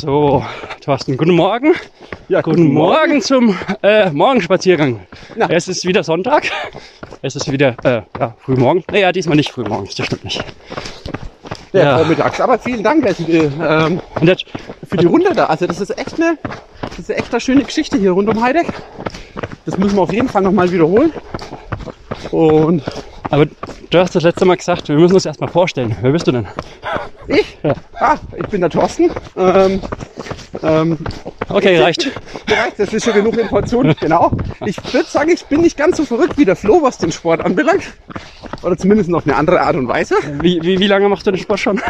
So, Thorsten, guten Morgen. Ja, Guten Morgen zum äh, Morgenspaziergang. Na. Es ist wieder Sonntag. Es ist wieder äh, ja, frühmorgen. Naja, diesmal nicht frühmorgens, das stimmt nicht. Ja, Ja. vormittags. Aber vielen Dank äh, ähm, jetzt, für die Runde da. Also das ist echt eine, das ist echt eine schöne Geschichte hier rund um Heideck. Das müssen wir auf jeden Fall nochmal wiederholen. Und aber du hast das letzte Mal gesagt, wir müssen uns erstmal vorstellen. Wer bist du denn? ich, ah, ich bin der Thorsten. Ähm, ähm, Okay, reicht. Bereich, das ist schon genug Information. Genau. Ich würde sagen, ich bin nicht ganz so verrückt wie der Flo, was den Sport anbelangt. Oder zumindest auf eine andere Art und Weise. Wie, wie, wie lange machst du den Sport schon?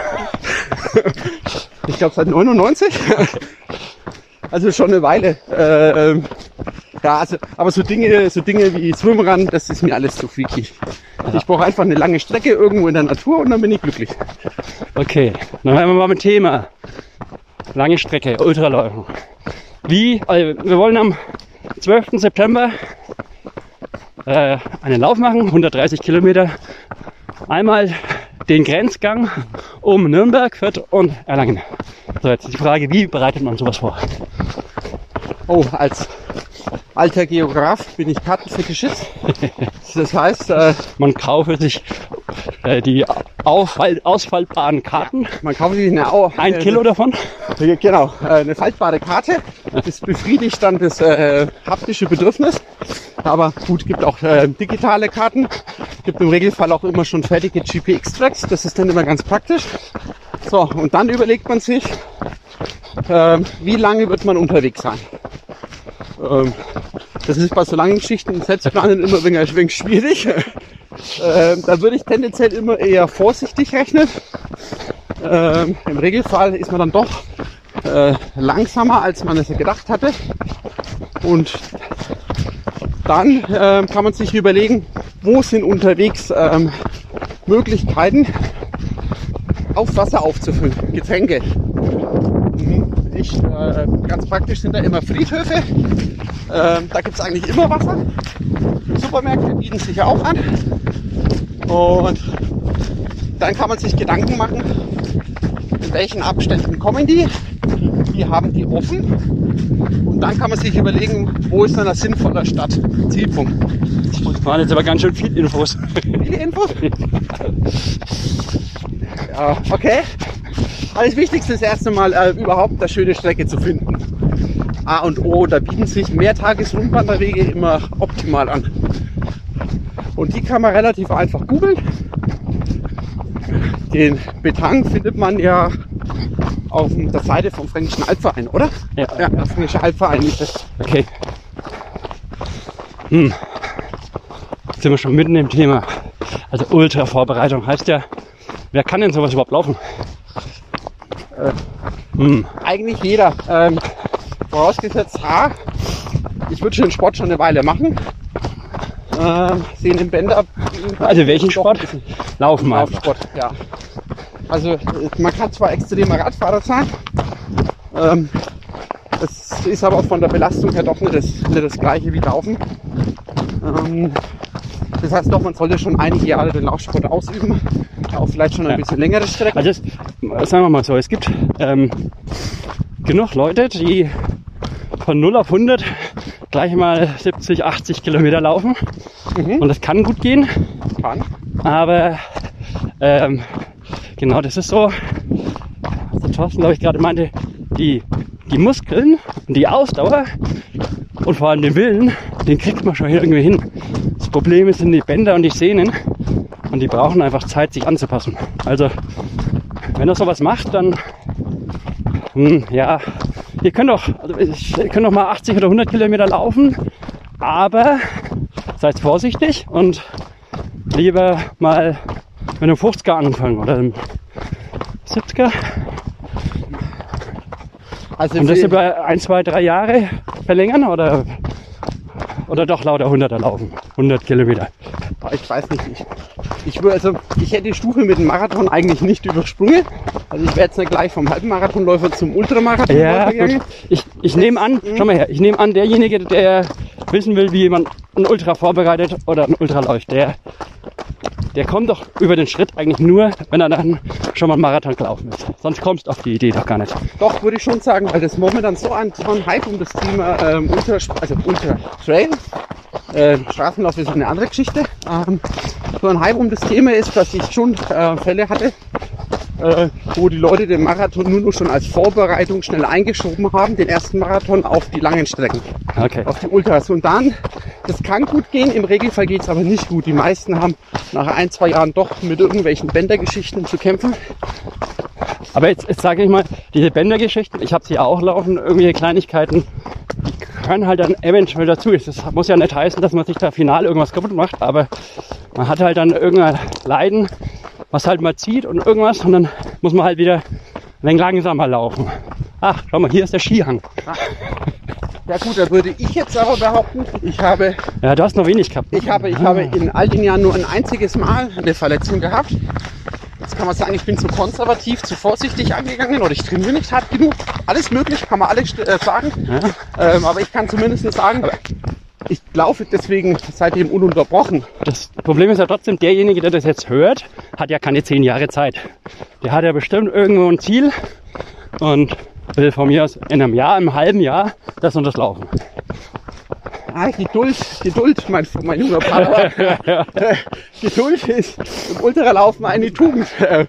Ich glaube seit 99. Also schon eine Weile. Äh, ähm, ja, also, aber so Dinge, so Dinge wie Swimrun, das ist mir alles zu freaky. Ich brauche einfach eine lange Strecke irgendwo in der Natur und dann bin ich glücklich. Okay, dann haben wir mal mit Thema. Lange Strecke, Ultraläufen. Wie, also wir wollen am 12. September äh, einen Lauf machen, 130 Kilometer. Einmal den Grenzgang um Nürnberg, Fürth und Erlangen. So, jetzt die Frage, wie bereitet man sowas vor? Oh, als alter Geograf bin ich Kartenfetischist. Das heißt, äh, Man kaufe sich äh, die Auffall, ausfaltbaren Karten, man kauft sich eine, Au- ein äh, Kilo davon. Genau, äh, eine faltbare Karte. Das befriedigt dann das äh, haptische Bedürfnis. Aber gut, gibt auch äh, digitale Karten. Gibt im Regelfall auch immer schon fertige GPX-Tracks. Das ist dann immer ganz praktisch. So, und dann überlegt man sich, ähm, wie lange wird man unterwegs sein. Ähm, das ist bei so langen Geschichten im Setzplanen immer ein wenig, schwierig. ähm, da würde ich tendenziell immer eher vorsichtig rechnen. Ähm, Im Regelfall ist man dann doch äh, langsamer, als man es gedacht hatte. Und dann ähm, kann man sich überlegen, wo sind unterwegs ähm, Möglichkeiten, auf Wasser aufzufüllen, Getränke. Ich, äh, ganz praktisch sind da immer Friedhöfe. Ähm, da gibt es eigentlich immer Wasser. Supermärkte bieten sich ja auch an. Und dann kann man sich Gedanken machen, in welchen Abständen kommen die, wie haben die offen und dann kann man sich überlegen, wo ist dann ein sinnvoller Stadt, Zielpunkt. Das waren jetzt aber ganz schön viel Infos. Viele Infos? Ja, okay. Alles Wichtigste ist erst einmal äh, überhaupt eine schöne Strecke zu finden. A und O, da bieten sich Mehrtages-Rundwanderwege immer optimal an. Und die kann man relativ einfach googeln. Den Betang findet man ja auf der Seite vom Fränkischen Alpverein, oder? Ja. Ja, der Fränkische Alpverein ist das. Okay. Hm. Jetzt sind wir schon mitten im Thema. Also Ultra-Vorbereitung heißt ja, wer kann denn sowas überhaupt laufen? Hm. Eigentlich jeder. Ähm, vorausgesetzt, A, ich würde schon den Sport schon eine Weile machen. Ähm, sehen im Bänder. Also welchen Sport? Laufen einfach. Laufsport, ja. Also man kann zwar extremer Radfahrer sein, ähm, das ist aber von der Belastung her doch nicht das, nicht das gleiche wie Laufen. Ähm, das heißt doch, man sollte schon einige Jahre den Laufsport ausüben, auch vielleicht schon ein Ja. bisschen längere Strecken. Also es, sagen wir mal so, es gibt ähm, genug Leute, die von 0 auf 100 gleich mal 70, 80 Kilometer laufen. Mhm. Und das kann gut gehen. Kann. Aber ähm, genau, das ist so, was der Thorsten, glaube ich, gerade meinte, die, die Muskeln und die Ausdauer und vor allem den Willen, den kriegt man schon irgendwie hin. Das Problem sind die Bänder und die Sehnen und die brauchen einfach Zeit, sich anzupassen. Also, wenn er sowas macht, dann, hm, ja, ihr könnt doch, also, ihr könnt doch mal 80 oder 100 Kilometer laufen, aber seid vorsichtig und lieber mal mit einem 50er anfangen oder einem 70er. Also Und das über ein, zwei, drei Jahre verlängern oder, oder doch lauter 100er laufen. 100 Kilometer. Ich weiß nicht. Ich, ich, also, ich hätte die Stufe mit dem Marathon eigentlich nicht übersprungen. Also ich wäre jetzt nicht gleich vom Halbmarathonläufer zum Ultramarathonläufer Ja, gegangen. Ich, ich nehme an, schau mal her, ich nehme an, derjenige, der wissen will, wie man ein Ultra vorbereitet oder ein Ultra läuft, der der kommt doch über den Schritt eigentlich nur, wenn er dann schon mal einen Marathon gelaufen ist. Sonst kommst du auf die Idee doch gar nicht. Doch, würde ich schon sagen, weil das momentan so ein, so ein Hype um das Thema ähm, Ultra, also Ultra Trail, äh, Straßenlauf ist eine andere Geschichte, ähm, so ein Hype um das Thema ist, dass ich schon äh, Fälle hatte, äh, wo die Leute den Marathon nur noch schon als Vorbereitung schnell eingeschoben haben, den ersten Marathon auf die langen Strecken, Okay. auf die Ultras. Und dann, das kann gut gehen, im Regelfall geht es aber nicht gut. Die meisten haben nach ein, zwei Jahren doch mit irgendwelchen Bändergeschichten zu kämpfen. Aber jetzt, jetzt sage ich mal, diese Bändergeschichten, ich habe sie auch laufen, irgendwelche Kleinigkeiten, die gehören halt dann eventuell dazu. Das muss ja nicht heißen, dass man sich da final irgendwas kaputt macht, aber man hat halt dann irgendein Leiden, was halt mal zieht und irgendwas und dann muss man halt wieder ein wenig langsamer laufen. Ach, schau mal, hier ist der Skihang. Ja gut, da würde ich jetzt aber behaupten, ich habe Ja, du hast noch wenig gehabt. Ich habe, ich habe in all den Jahren nur ein einziges Mal eine Verletzung gehabt. Jetzt kann man sagen, ich bin zu konservativ, zu vorsichtig angegangen oder ich trainiere nicht hart genug. Alles möglich, kann man alles äh, sagen. Ja, Ähm, aber ich kann zumindest sagen, ich laufe deswegen seitdem ununterbrochen. das Problem ist ja trotzdem, derjenige, der das jetzt hört, hat ja keine zehn Jahre Zeit. Der hat ja bestimmt irgendwo ein Ziel und will von mir aus in einem Jahr, im halben Jahr das und das laufen. Ah, Geduld, Geduld, mein, mein junger. Äh, Geduld ist im Ultralaufen eine Tugend. Äh,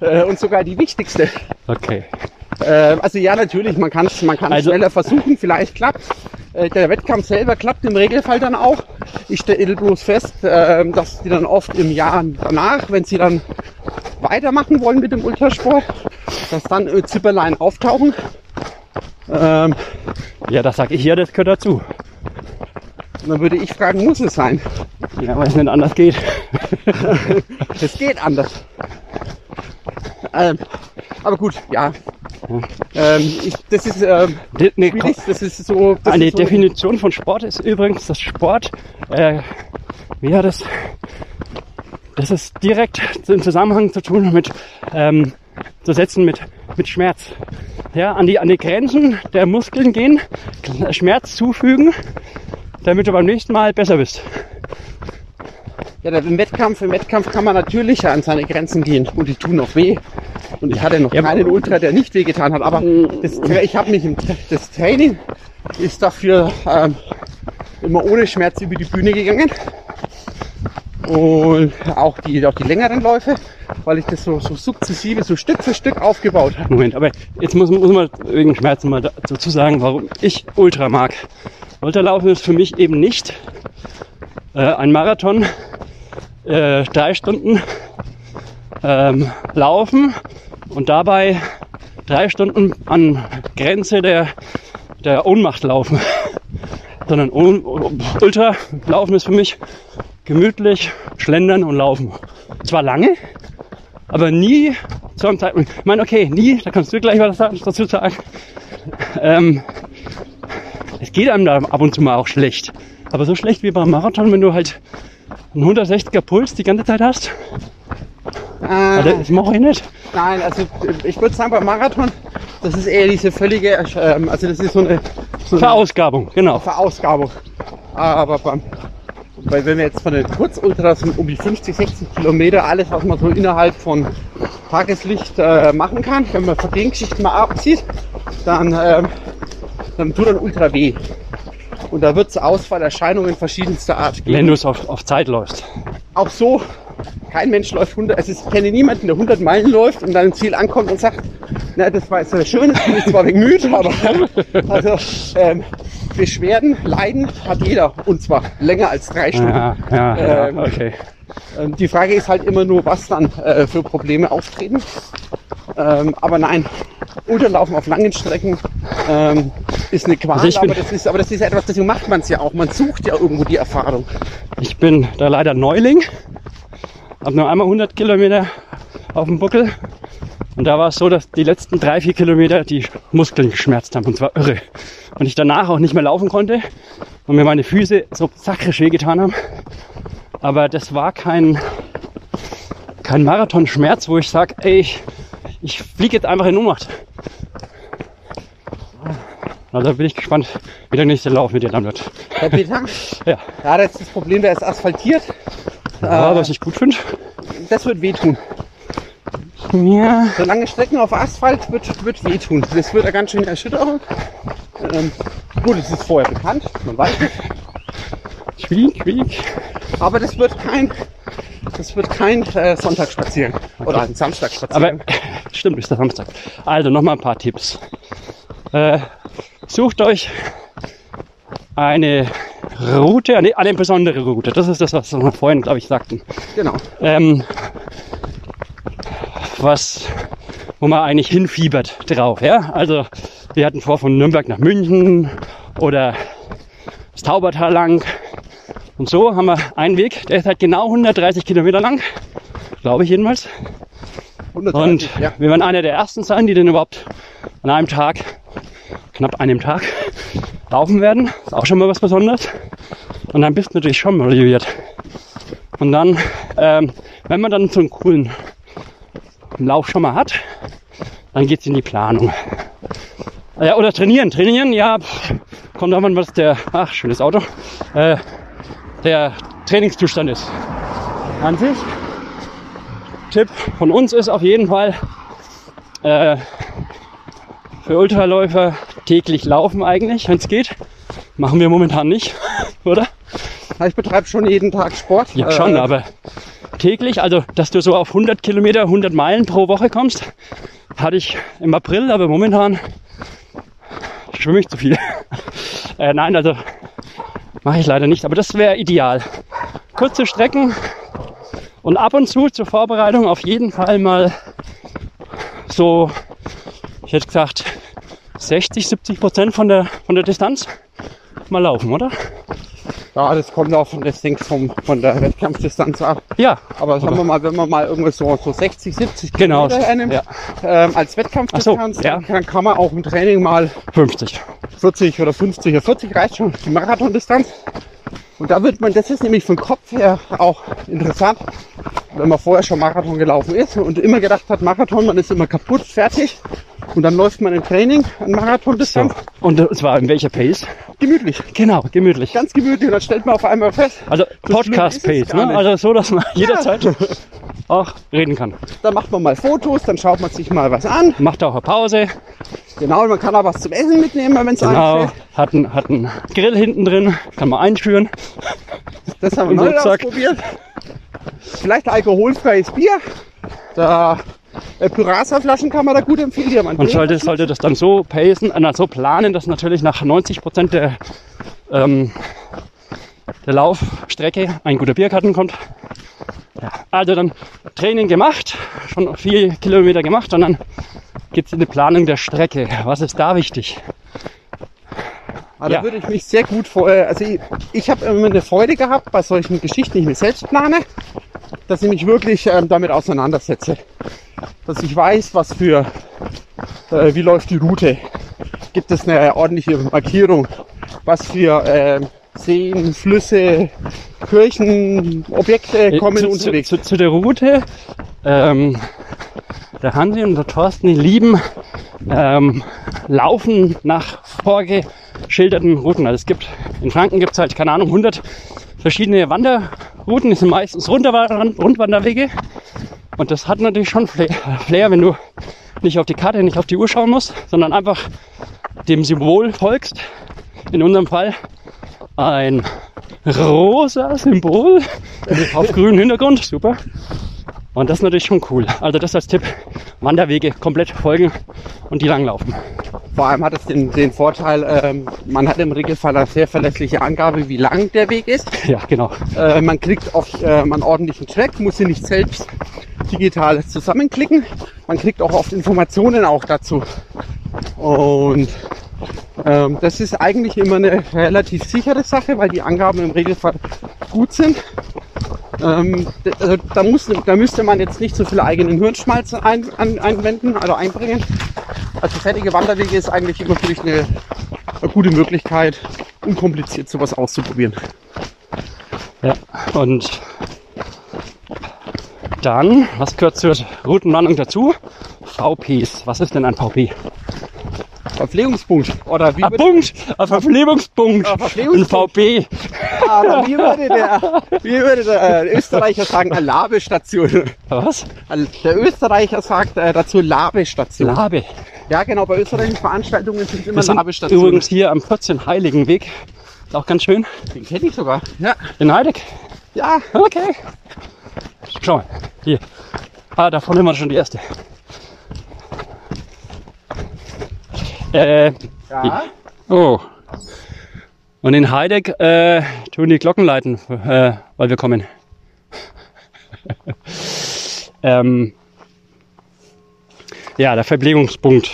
äh, und sogar die wichtigste. Okay. Äh, also ja, natürlich, man kann es man kann's Also- schneller versuchen, vielleicht klappt. Äh, der Wettkampf selber klappt im Regelfall dann auch. Ich stelle bloß fest, äh, dass die dann oft im Jahr danach, wenn sie dann weitermachen wollen mit dem Ultrasport, dass dann äh, Zipperlein auftauchen. Ähm, Ja, das sag ich ja, das gehört dazu. dann würde ich fragen, muss es sein? Ja, weil es nicht anders geht. Es geht anders. Ähm, aber gut, ja. Ähm, ich, das ist ähm, De- ne, schwierig, das ist so. Das Eine ist so, Definition von Sport ist übrigens, dass Sport, äh, wie hat das, das ist direkt im Zusammenhang zu tun mit, ähm, zu setzen mit, mit Schmerz. Ja, an die, an die Grenzen der Muskeln gehen, Schmerz zufügen, damit du beim nächsten Mal besser bist. Ja, im Wettkampf, im Wettkampf kann man natürlich an seine Grenzen gehen und die tun auch weh. Und ich hatte noch Ja, keinen Ultra, der nicht wehgetan hat. Aber das, ich habe mich im das Training ist dafür ähm, immer ohne Schmerz über die Bühne gegangen. Und auch die, auch die längeren Läufe, weil ich das so, so sukzessive, so Stück für Stück aufgebaut habe. Moment, aber jetzt muss, muss man wegen Schmerzen mal dazu sagen, warum ich Ultra mag. Ultralaufen ist für mich eben nicht äh, ein Marathon, äh, drei Stunden ähm, laufen und dabei drei Stunden an Grenze der, der Ohnmacht laufen. Sondern Un- Ultralaufen ist für mich gemütlich schlendern und laufen. Zwar lange, aber nie zu einem Zeitpunkt. Ich meine, okay, nie, da kannst du gleich was dazu sagen. Ähm, es geht einem da ab und zu mal auch schlecht. Aber so schlecht wie beim Marathon, wenn du halt einen 160er Puls die ganze Zeit hast, Äh, das mache ich nicht. Nein, also ich würde sagen, beim Marathon, das ist eher diese völlige, ähm, also das ist so eine, so eine Verausgabung, genau. Verausgabung. Aber beim, weil wenn wir jetzt von den Kurzultras sind, um die 50, 60 Kilometer, alles, was man so innerhalb von Tageslicht äh, machen kann, wenn man von den Geschichten mal abzieht, dann, ähm, dann tut ein Ultra weh. Und da wird es Ausfallerscheinungen verschiedenster Art geben. Wenn du es auf, auf Zeit läufst. Auch so, kein Mensch läuft 100, also ich kenne niemanden, der 100 Meilen läuft und dann im Ziel ankommt und sagt, na, das war jetzt sehr schön, ich bin zwar wegen müde, aber also, ähm, Beschwerden, Leiden hat jeder und zwar länger als drei Stunden. Ja, ja, ja Ähm, okay. Ähm, die Frage ist halt immer nur, was dann äh, für Probleme auftreten. Ähm, aber nein, Unterlaufen auf langen Strecken ähm, ist eine Qual, Also ich bin- aber, das ist, aber das ist etwas, deswegen macht man es ja auch. Man sucht ja irgendwo die Erfahrung. Ich bin da leider Neuling. Hab nur einmal 100 Kilometer auf dem Buckel. Und da war es so, dass die letzten drei, vier Kilometer die Muskeln geschmerzt haben. Und zwar irre. Und ich danach auch nicht mehr laufen konnte. Und mir meine Füße so sakrisch wehgetan haben. Aber das war kein, kein Marathonschmerz, wo ich sage, ey, ich, ich fliege jetzt einfach in Ohnmacht. Also bin ich gespannt, wie der nächste Lauf mit dir dann wird. Herr Peter, Ja, ja, das ist das Problem, der ist asphaltiert. Ja, Äh, was ich gut finde. das wird wehtun. Ja. So lange Strecken auf Asphalt wird, wird wehtun. Das wird eine ganz schöne Erschütterung. Ähm, gut, es ist vorher bekannt, man weiß es. Quiek, quiek. Aber das wird kein, das wird kein äh, Sonntagsspaziergang oder ein Aber Samstagsspaziergang. stimmt, ist der Samstag. Also noch mal ein paar Tipps. Äh, sucht euch eine Route, eine, eine besondere Route. Das ist das, was wir vorhin, glaube ich, sagten. Genau. Ähm, was, wo man eigentlich hinfiebert drauf. Ja? Also wir hatten vor von Nürnberg nach München oder das Taubertal lang. Und so haben wir einen Weg, der ist halt genau 130 Kilometer lang. Glaube ich jedenfalls. 130, Und ja. wir werden einer der ersten sein, die den überhaupt an einem Tag, knapp einem Tag, laufen werden. Ist auch schon mal was Besonderes. Und dann bist du natürlich schon motiviert. Und dann, ähm, wenn man dann so einen coolen Lauf schon mal hat, dann geht's in die Planung. Ja, oder trainieren. Trainieren, ja, kommt auch mal, was der, ach, schönes Auto, äh, der Trainingszustand ist. An sich Tipp von uns ist auf jeden Fall äh, für Ultraläufer täglich laufen eigentlich, wenn es geht. Machen wir momentan nicht, oder? Ich betreibe schon jeden Tag Sport. Ja, schon, Äh, aber täglich, also dass du so auf 100 Kilometer, 100 Meilen pro Woche kommst, hatte ich im April, aber momentan schwimme ich zu viel. äh, nein, also mache ich leider nicht, aber das wäre ideal. Kurze Strecken und ab und zu zur Vorbereitung auf jeden Fall mal so, ich hätte gesagt, 60, 70 Prozent von der, von der Distanz mal laufen, oder? Ja, das kommt auch von, das hängt vom, von der Wettkampfdistanz ab. Ja, Aber sagen wir mal, wenn man mal irgendwas so, so 60, 70 Genau, Kilometer einnimmt, ja. ähm, als Wettkampfdistanz, so, ja. dann kann man auch im Training mal 50. 40 oder 50 oder 40 reicht schon, die Marathondistanz. Und da wird man, das ist nämlich vom Kopf her auch interessant, wenn man vorher schon Marathon gelaufen ist und immer gedacht hat, Marathon, man ist immer kaputt, fertig. Und dann läuft man im Training an So. Marathondistanz. Und zwar in welcher Pace? Gemütlich. Genau, gemütlich. Ganz gemütlich. Und dann stellt man auf einmal fest, Also Podcast-Pace, ne? Also so, dass man jederzeit auch reden kann. dann macht man mal Fotos, dann schaut man sich mal was an. Macht auch eine Pause. Genau, man kann auch was zum Essen mitnehmen, wenn es Genau. einfällt. Hat einen, hat einen Grill hinten drin. Kann man einführen. Das haben wir Rucksack. ausprobiert. Vielleicht alkoholfreies Bier. Da äh, Pyrasa-Flaschen kann man da gut empfehlen. Die Man sollte, sollte das dann so pacen, äh, so planen, dass natürlich nach 90 Prozent der, ähm, der Laufstrecke ein guter Bierkarten kommt. Also dann Training gemacht, schon vier Kilometer gemacht und dann geht's in die Planung der Strecke. Was ist da wichtig? Aber da Ja. würde ich mich sehr gut vor. äh, Also ich, ich habe immer eine Freude gehabt bei solchen Geschichten, die ich mir selbst plane, dass ich mich wirklich ähm, damit auseinandersetze. Dass ich weiß, was für, äh, wie läuft die Route. Gibt es eine ordentliche Markierung? Was für ähm, Seen, Flüsse, Kirchen, Objekte kommen Äh, zu, zu, unterwegs? zu, zu der Route. Ähm, der Hansi und der Thorsten, die lieben ähm, Laufen nach vorgeschilderten Routen. Also es gibt, in Franken gibt es halt, keine Ahnung, 100 verschiedene Wanderrouten. Das sind meistens Rundwanderwege. Rundwanderwege. Und das hat natürlich schon Flair, Flair, wenn du nicht auf die Karte, nicht auf die Uhr schauen musst, sondern einfach dem Symbol folgst. In unserem Fall ein rosa Symbol auf grünem Hintergrund. Super. Und das ist natürlich schon cool. Also das als Tipp. Wanderwege komplett folgen und die langlaufen. Vor allem hat es den, den Vorteil, ähm, man hat im Regelfall eine sehr verlässliche Angabe, wie lang der Weg ist. Ja, genau. Äh, man kriegt auf ähm, einen ordentlichen Track, muss sie nicht selbst digital zusammenklicken. Man kriegt auch oft Informationen auch dazu. Und ähm, das ist eigentlich immer eine relativ sichere Sache, weil die Angaben im Regelfall gut sind. Ähm, also da, muss, da müsste man jetzt nicht so viel eigenen Hirnschmalz ein, an, einwenden, also einbringen. Also fertige Wanderwege ist eigentlich immer für mich eine, eine gute Möglichkeit, unkompliziert sowas auszuprobieren. Ja. Und dann, was gehört zur Routenplanung dazu? VPs. Was ist denn ein VP? Verpflegungspunkt. Oder wie Ah, wird- Punkt! Ein Verpflegungspunkt! Ah, Verpflegungspunkt. Ein VP. Aber wie würde der, wie würde der äh, Österreicher sagen, eine Labestation? Was? Der Österreicher sagt äh, dazu Labestation. Labe. Ja, genau, bei österreichischen Veranstaltungen sind immer Labestationen. übrigens hier am 14 Heiligen Weg. Ist auch ganz schön. Den kenne ich sogar. Ja. In Heideck. Ja, Okay. Schau mal. Hier. Ah, da vorne war schon die erste. Äh, ja. oh. Und in Heideck äh, tun die Glocken leiten, äh, weil wir kommen. ähm, ja, der Verpflegungspunkt.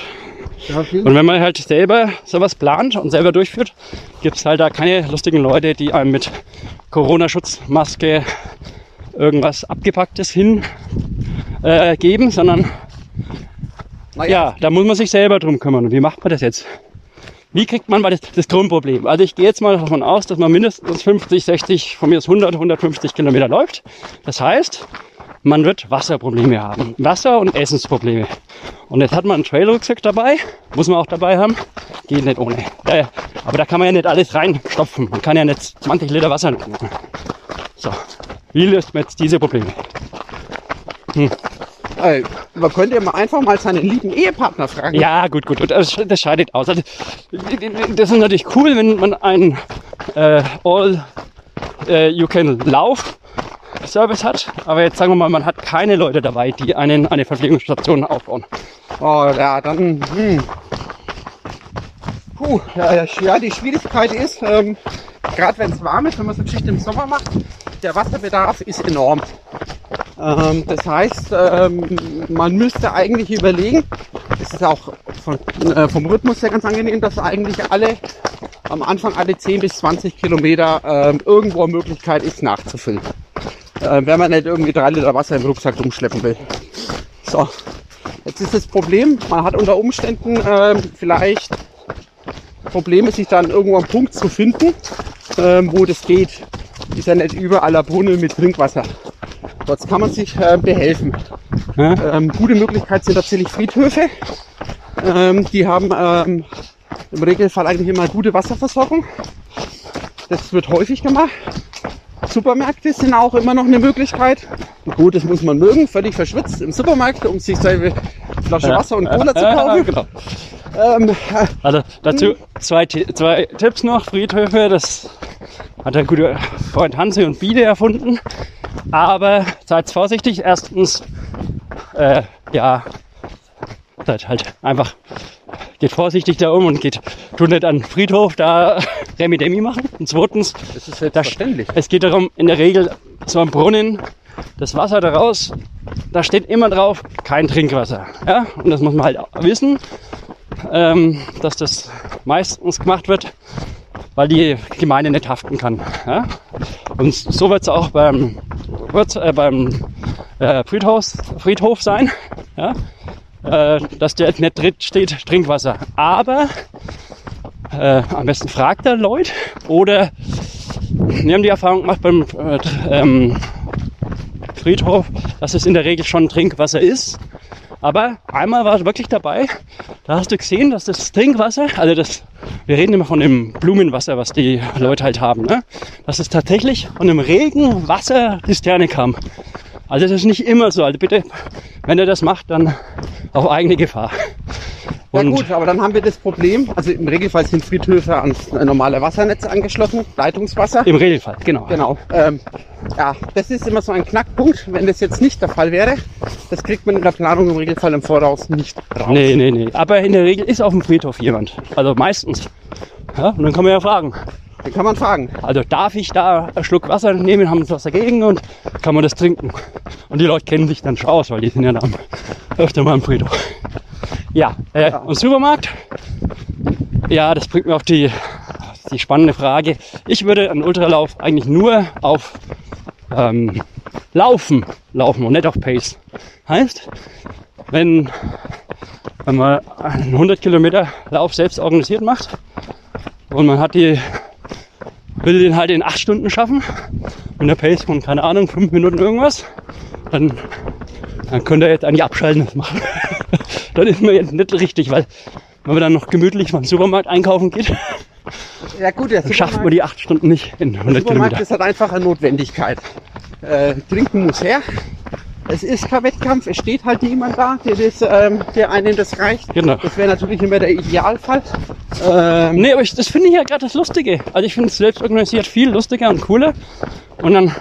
Und wenn man halt selber sowas plant und selber durchführt, gibt es halt da keine lustigen Leute, die einem mit Corona-Schutzmaske irgendwas Abgepacktes hin äh, geben, sondern Naja, ja, da muss man sich selber drum kümmern. Und wie macht man das jetzt? Wie kriegt man das, das Grundproblem? Also ich gehe jetzt mal davon aus, dass man mindestens 50, 60, von mir aus 100, 150 Kilometer läuft. Das heißt, man wird Wasserprobleme haben. Wasser- und Essensprobleme. Und jetzt hat man einen Trailrucksack dabei. Muss man auch dabei haben. Geht nicht ohne. Äh, aber da kann man ja nicht alles reinstopfen. Man kann ja nicht 20 Liter Wasser trinken. So. Wie löst man jetzt diese Probleme? Äh, man könnte ja mal einfach mal seinen lieben Ehepartner fragen. Ja, gut, gut. Das, das scheidet aus. Also, das ist natürlich cool, wenn man einen äh, All äh, You Can Lauf Service hat. Aber jetzt sagen wir mal, man hat keine Leute dabei, die einen, eine Verpflegungsstation aufbauen. Oh, ja, dann. Hm. Puh, ja, ja, ja, die Schwierigkeit ist, ähm, gerade wenn es warm ist, wenn man so Geschichte im Sommer macht, der Wasserbedarf ist enorm. Ähm, das heißt, ähm, man müsste eigentlich überlegen, es ist auch von, äh, vom Rhythmus her ganz angenehm, dass eigentlich alle am Anfang alle 10 bis 20 Kilometer ähm, irgendwo eine Möglichkeit ist nachzufüllen. Äh, wenn man nicht irgendwie drei Liter Wasser im Rucksack rumschleppen will. So, Jetzt ist das Problem, man hat unter Umständen ähm, vielleicht Probleme, sich dann irgendwo am Punkt zu finden, ähm, wo das geht. Ist ja nicht überall ein Brunnen mit Trinkwasser. Dort kann man sich äh, behelfen. Ja? Ähm, gute Möglichkeit sind tatsächlich Friedhöfe. Ähm, die haben ähm, im Regelfall eigentlich immer gute Wasserversorgung. Das wird häufig gemacht. Supermärkte sind auch immer noch eine Möglichkeit. Gut, das muss man mögen, völlig verschwitzt im Supermarkt, um sich seine Flasche Wasser und Cola zu Ja, kaufen. genau. Ähm, Also dazu zwei, Ti- zwei Tipps noch. Friedhöfe, das hat der gute Freund Hansi und Biede erfunden. Aber seid vorsichtig. Erstens, äh, ja, seid halt einfach, geht vorsichtig da um und geht, tut nicht an den Friedhof da Remi Demi machen. Und zweitens, das ist da, selbstverständlich. es geht darum, in der Regel so ein Brunnen, das Wasser daraus, da steht immer drauf, kein Trinkwasser. Ja? Und das muss man halt wissen, ähm, dass das meistens gemacht wird, weil die Gemeinde nicht haften kann. Ja? Und so wird es auch beim, äh, beim äh, Friedhof, Friedhof sein, ja? äh, dass der nicht drin steht, Trinkwasser. Aber äh, am besten fragt er Leute oder wir haben die Erfahrung gemacht beim äh, ähm, Friedhof, dass es in der Regel schon Trinkwasser ist. Aber einmal war es wirklich dabei, da hast du gesehen, dass das Trinkwasser, also das, wir reden immer von dem Blumenwasser, was die Leute halt haben, ne? dass es tatsächlich von dem Regenwasser die Sterne kam. Also das ist nicht immer so. Also bitte, wenn ihr das macht, dann auf eigene Gefahr. Ja gut, aber dann haben wir das Problem, also im Regelfall sind Friedhöfe ans äh, normale Wassernetz angeschlossen, Leitungswasser. im Regelfall, genau. Genau. Ähm, ja, das ist immer so ein Knackpunkt. Wenn das jetzt nicht der Fall wäre, das kriegt man in der Planung im Regelfall im Voraus nicht raus. Nee, nee, nee. Aber in der Regel ist auf dem Friedhof jemand. Also meistens. Ja, und dann kann man ja fragen. Den kann man fragen. Also darf ich da einen Schluck Wasser nehmen, haben sie was dagegen und kann man das trinken. Und die Leute kennen sich dann schon aus, weil die sind ja dann öfter mal im Friedhof. Ja, äh, und Supermarkt? Ja, das bringt mir auf die, die spannende Frage. Ich würde einen Ultralauf eigentlich nur auf ähm, Laufen laufen und nicht auf Pace. Heißt, wenn, wenn man einen 100 Kilometer Lauf selbst organisiert macht und man hat die will den halt in acht Stunden schaffen. Und der Pace von, keine Ahnung, fünf Minuten irgendwas. Dann, dann könnt ihr jetzt eigentlich abschalten das machen. dann ist man jetzt nicht richtig, weil wenn man dann noch gemütlich beim Supermarkt einkaufen geht. Ja gut, der Dann schafft man die acht Stunden nicht in 100 Supermarkt Kilometer. ist halt einfach eine Notwendigkeit. Äh, trinken muss her. Es ist kein Wettkampf, es steht halt niemand da, der, das, ähm, der einem das reicht. Genau. Das wäre natürlich immer der Idealfall. Ähm, Nee, aber ich, das finde ich ja gerade das Lustige. Also ich finde es selbst organisiert viel lustiger und cooler. Und dann,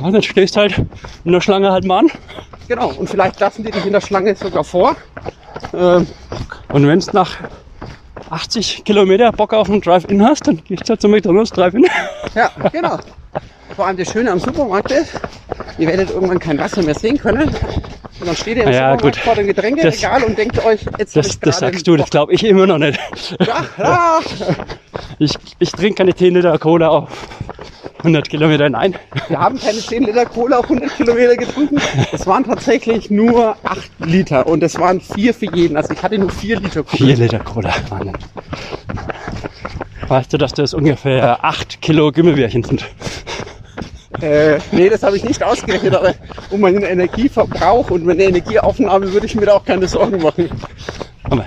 ja, dann stehst halt in der Schlange halt mal an. genau, und vielleicht lassen die dich in der Schlange sogar vor. Ähm, Und wenn es nach 80 Kilometer Bock auf einen Drive-In hast, dann gehst du halt zum McDonalds Drive-In. ja, genau. Vor allem das Schöne am Supermarkt ist, ihr werdet irgendwann kein Wasser mehr sehen können. Und dann steht ihr im Ja, Supermarkt gut. vor dem Getränkeregal und denkt euch, jetzt Das, das sagst du, das glaube ich immer noch nicht. Ja, ja. Ich, ich trinke keine 10 Liter Cola auf 100 Kilometer. Nein. Wir haben keine 10 Liter Cola auf 100 Kilometer getrunken. Es waren tatsächlich nur 8 Liter und es waren 4 für jeden. Also ich hatte nur 4 Liter Cola. 4 Liter Cola. Wahnsinn. Weißt du, dass das ungefähr 8 Kilo Gimmelbärchen sind? Äh, nee, das habe ich nicht ausgerechnet, aber um meinen Energieverbrauch und meine Energieaufnahme würde ich mir da auch keine Sorgen machen. Aber.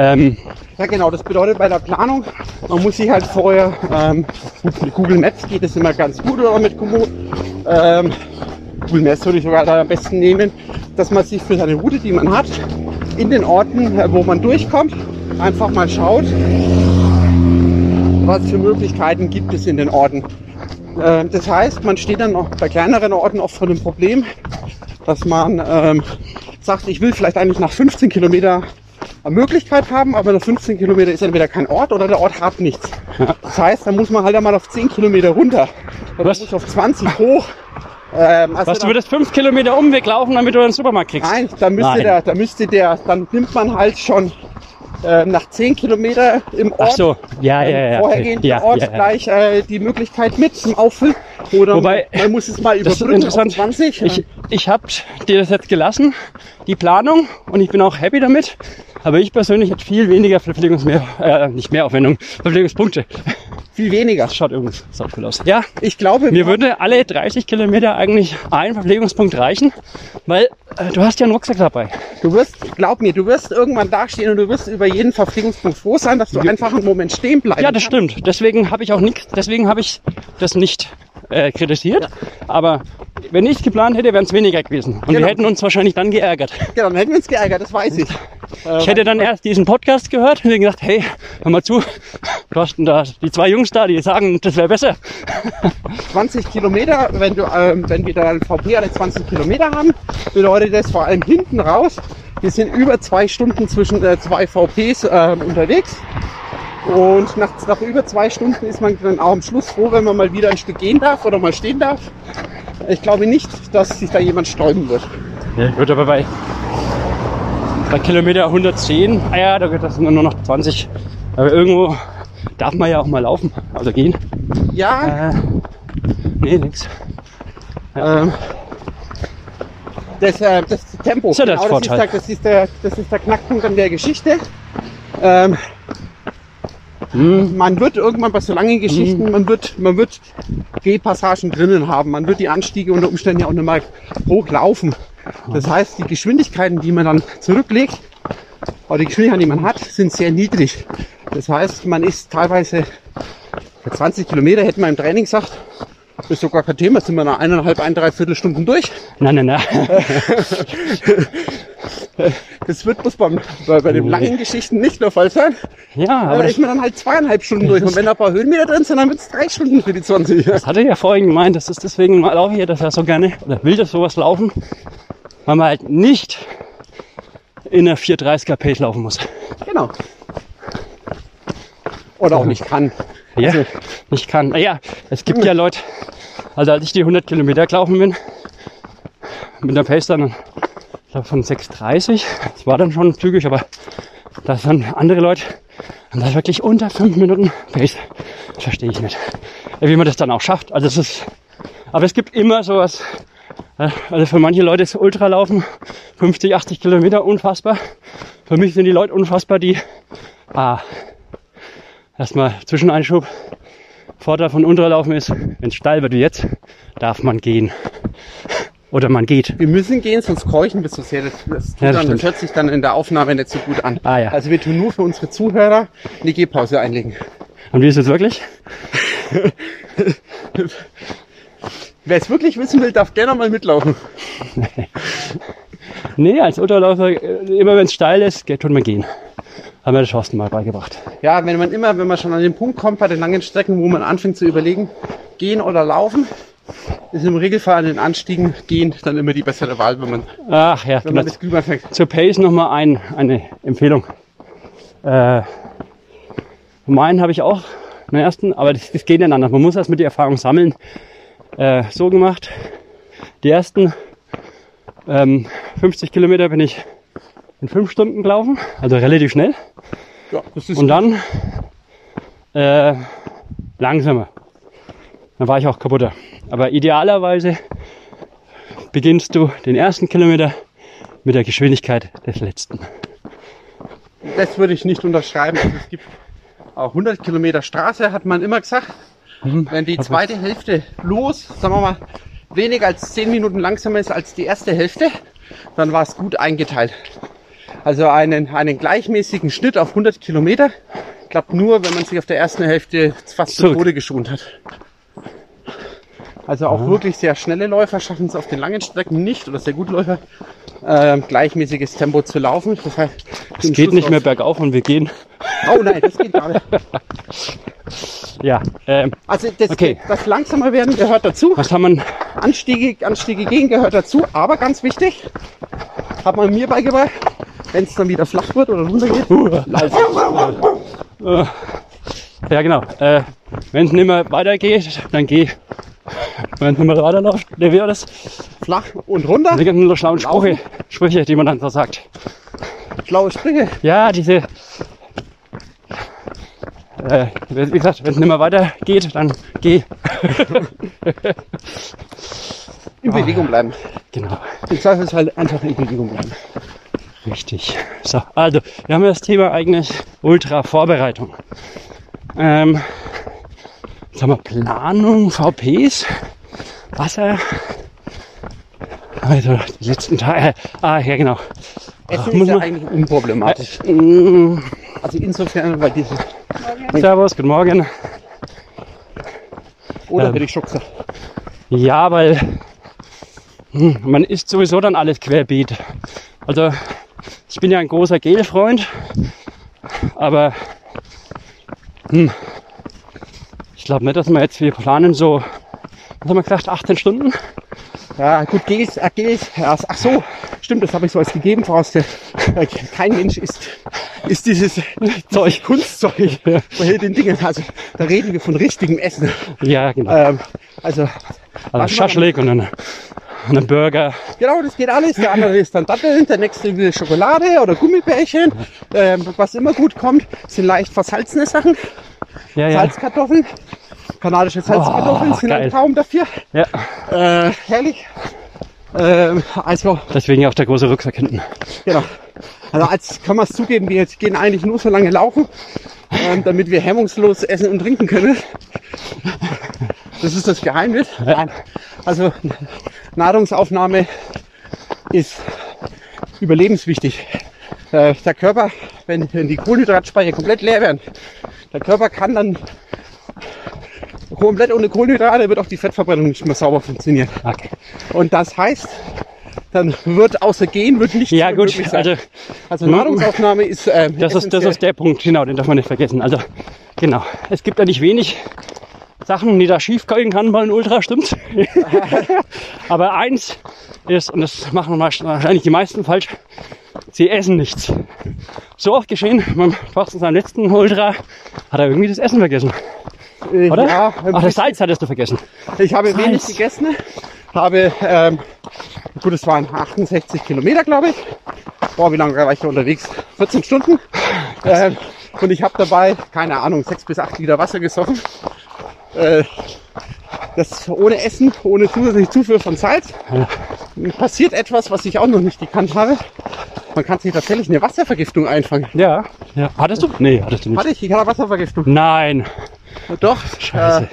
Ähm, Ja genau, das bedeutet bei der Planung, man muss sich halt vorher, ähm, mit Google Maps geht es immer ganz gut oder mit Komoot. Ähm, Google Maps würde ich sogar da am besten nehmen, dass man sich für seine Route, die man hat, in den Orten, äh, wo man durchkommt, einfach mal schaut, was für Möglichkeiten gibt es in den Orten. Ähm, das heißt, man steht dann noch bei kleineren Orten oft vor dem Problem, dass man ähm, sagt, ich will vielleicht eigentlich nach 15 Kilometer Möglichkeit haben, aber nach 15 Kilometer ist entweder kein Ort oder der Ort hat nichts. Das heißt, da muss man halt einmal auf 10 Kilometer runter. Oder Was? muss auf 20 hoch. Ähm, also was, du würdest 5 Kilometer Umweg laufen, damit du einen Supermarkt kriegst? Nein, da müsste Nein. der, da müsste der, dann nimmt man halt schon äh, nach 10 Kilometer im Ort Ach so, ja, ja, ja. vorhergehend ja, Ort ja, ja. gleich äh, die Möglichkeit mit zum Auffüllen. Oder Wobei, man muss es mal überbrücken interessant. 20. Ich, ich habe dir das jetzt gelassen, die Planung, und ich bin auch happy damit. Aber ich persönlich hätte viel weniger Verpflegungsmehr, äh, nicht Mehraufwendung, Verpflegungspunkte. viel weniger. Das schaut übrigens sau cool aus. Ja, Ich glaube, mir würde alle 30 Kilometer eigentlich ein Verpflegungspunkt reichen, weil äh, du hast ja einen Rucksack dabei. du wirst, glaub mir, du wirst irgendwann dastehen und du wirst über jeden Verpflegungspunkt froh sein, dass du einfach einen Moment stehen bleibst. Ja, das stimmt. Deswegen habe ich auch nichts, deswegen habe ich das nicht äh, kritisiert. Aber wenn ich geplant hätte, wären es weniger gewesen. Und Genau. wir hätten uns wahrscheinlich dann geärgert. Ja, dann hätten wir uns geärgert, das weiß ich. Ich hätte dann erst diesen Podcast gehört und gesagt, hey, hör mal zu, du hast denn da die zwei Jungs da, die sagen, das wäre besser. 20 Kilometer, wenn, du, ähm, wenn wir dann VP alle 20 Kilometer haben, bedeutet das vor allem hinten raus. Wir sind über zwei Stunden zwischen äh, zwei VPs ähm, unterwegs. Und nach, nach über zwei Stunden ist man dann auch am Schluss froh, wenn man mal wieder ein Stück gehen darf oder mal stehen darf. Ich glaube nicht, dass sich da jemand sträuben wird. Ja, gut, aber bei, bei Kilometer 110, ah ja, da geht das nur noch 20. Aber irgendwo darf man ja auch mal laufen, also gehen. Ja, Äh, nee, nix. ähm, das, äh, das Tempo. Ist ja der das, ist der, das, ist der, das ist der Knackpunkt an der Geschichte. Ähm, Hm, man wird irgendwann bei so langen Geschichten, man wird, man wird Gehpassagen drinnen haben. Man wird die Anstiege unter Umständen ja auch nicht mal hochlaufen. Das heißt, die Geschwindigkeiten, die man dann zurücklegt, oder die Geschwindigkeiten, die man hat, sind sehr niedrig. Das heißt, man ist teilweise bei 20 Kilometer, hätten wir im Training gesagt, ist sogar kein Thema, sind wir nach eineinhalb, ein, dreiviertel Stunden durch. nein, nein, nein. Das wird bloß beim, bei, bei den langen Geschichten nicht der Fall sein. Ja, Aber aber da ist man dann halt zweieinhalb Stunden durch. Und wenn da ein paar Höhenmeter drin sind, dann wird es drei Stunden für die 20. das hatte ich ja vorhin gemeint, das ist deswegen laufe ich ja das ja so gerne, oder will das sowas laufen, weil man halt nicht in einer 430er Pace laufen muss. Genau. Oder auch nicht kann. Ja, Also- ich kann. Naja, es gibt ja Leute, also als ich die 100 Kilometer gelaufen bin, mit der Pace dann, ich glaube von 6,30, das war dann schon zügig, aber das sind andere Leute, und das wirklich unter 5 Minuten Pace. Verstehe ich nicht. Wie man das dann auch schafft. Also es ist, aber es gibt immer sowas, also für manche Leute ist Ultralaufen 50, 80 Kilometer unfassbar. Für mich sind die Leute unfassbar, die, ah, Erstmal Zwischeneinschub. Vorteil von Unterlaufen ist, wenn es steil wird wie jetzt, darf man gehen. Oder man geht. Wir müssen gehen, sonst keuchen wir so sehr. Das, das, tut Ja, das dann, das hört sich dann in der Aufnahme nicht so gut an. Ah, ja. Also wir tun nur für unsere Zuhörer eine Gehpause einlegen. Und wie ist es wirklich? Wer es wirklich wissen will, darf gerne mal mitlaufen. Nee, als Ultraläufer, äh, immer wenn es steil ist, geht, tut man gehen. Haben wir der Thorsten mal beigebracht. Ja, wenn man immer, wenn man schon an den Punkt kommt bei den langen Strecken, wo man anfängt zu überlegen, gehen oder laufen, ist im Regelfall an den Anstiegen gehen dann immer die bessere Wahl, wenn man, Ach ja, wenn genau. man das Glühwein fängt. Zur Pace nochmal ein, eine Empfehlung. Äh, meinen habe ich auch, den ersten, aber das, das geht ineinander. Man muss erst mit die Erfahrung sammeln. Äh, so gemacht. Die ersten ähm, 50 Kilometer bin ich in fünf Stunden gelaufen, also relativ schnell. Ja, das ist Und dann äh, langsamer. Dann war ich auch kaputter. Aber idealerweise beginnst du den ersten Kilometer mit der Geschwindigkeit des letzten. Das würde ich nicht unterschreiben. Also es gibt auch 100 Kilometer Straße, hat man immer gesagt. Wenn die zweite Hälfte los, sagen wir mal, weniger als 10 Minuten langsamer ist als die erste Hälfte, dann war es gut eingeteilt. Also einen, einen gleichmäßigen Schnitt auf 100 Kilometer klappt nur, wenn man sich auf der ersten Hälfte fast zu. Tode geschont hat. Also auch wirklich sehr schnelle Läufer schaffen es auf den langen Strecken nicht oder sehr gute Läufer ähm, gleichmäßiges Tempo zu laufen. Das heißt, Es geht nicht mehr bergauf und wir gehen. Oh nein, das geht gar nicht. Ja, ähm, Also das, Okay. das langsamer werden gehört dazu. was haben wir? Anstiege, Anstiege gehen gehört dazu. Aber ganz wichtig, hat man mir beigebracht, wenn es dann wieder flach wird oder runtergeht, laufen. Ja, genau. Äh, Wenn es nicht mehr weitergeht, dann geh. Wenn es nicht mehr weiterläuft, der wird das. Flach und runter. Die ganzen schlauen Sprüche, Sprüche, die man dann so sagt. Schlaue Sprüche. Ja, diese. Äh, wie gesagt, wenn es nicht mehr weitergeht, dann geh. In Bewegung bleiben. Genau. Im Zweifelsfall einfach in Bewegung bleiben. Richtig. So, also, wir haben ja das Thema eigentlich Ultra-Vorbereitung. Ähm, haben wir Planung, VPs, Wasser. Also, die letzten Tage. Äh, ah, ja, genau. Essen muss ist ja man- eigentlich unproblematisch. Mm, Also insofern, weil diese... Servus, guten Morgen. Oder Ähm. hätte ich gesagt. Ja, weil hm, man isst sowieso dann alles querbeet. Also ich bin ja ein großer Gelfreund, aber hm, ich glaube nicht, dass wir jetzt, wir planen so, was haben wir gesagt, 18 Stunden? Ja, gut, Gels, äh, Gels, ja, ach so, stimmt, das habe ich so als gegeben voraus. Der, äh, kein Mensch isst, isst dieses Zeug. Kunstzeug bei den Dingen. Also da reden wir von richtigem Essen. Ja, genau. Ähm, also Also Schaschlik und und einen Burger. genau, das geht alles. Der andere ist dann Datteln, der nächste will Schokolade oder Gummibärchen. Ähm, was immer gut kommt, sind leicht versalzene Sachen. Ja. Salzkartoffeln. Kanadische Salzkartoffeln Oh, sind geil. ein Traum dafür. ja. Äh, herrlich. Ähm, also Deswegen auch der große Rucksack hinten. Genau. Also als kann man es zugeben, wir jetzt gehen eigentlich nur so lange laufen, ähm, damit wir hemmungslos essen und trinken können. Das ist das Geheimnis. Nein. Also Nahrungsaufnahme ist überlebenswichtig. Äh, der Körper, wenn, wenn die Kohlenhydratspeicher komplett leer werden, der Körper kann dann komplett ohne Kohlenhydrate wird auch die Fettverbrennung nicht mehr sauber funktionieren. Okay. Und das heißt, dann wird außer Gehen wird nicht Ja gut, möglich sein. also Also Nahrungsaufnahme ist ähm, Das ist, das ist der Punkt, genau, den darf man nicht vergessen. Also, genau. Es gibt ja nicht wenig Sachen, die da schief gehen kann bei einem Ultra, stimmt. Aber eins ist, und das machen wahrscheinlich die meisten falsch, sie essen nichts. So oft geschehen, beim Thorsten seinem letzten Ultra hat er irgendwie das Essen vergessen, äh, oder? Ja, Ach, das Salz hattest du vergessen. ich habe wenig Salz. gegessen, habe ähm, gut, es waren 68 Kilometer, glaube ich. Boah, wie lange war ich da unterwegs? 14 Stunden. Ähm, und ich habe dabei, keine Ahnung, 6 bis 8 Liter Wasser gesoffen. Äh, das ohne Essen, ohne zusätzliche Zufuhr von Salz. Passiert etwas, was ich auch noch nicht gekannt habe. Man kann sich tatsächlich eine Wasservergiftung einfangen. Ja. ja. Hattest du? Nee, hattest du nicht. Hatte ich, ich hatte Wasservergiftung. Nein. Doch, Scheiße. Äh,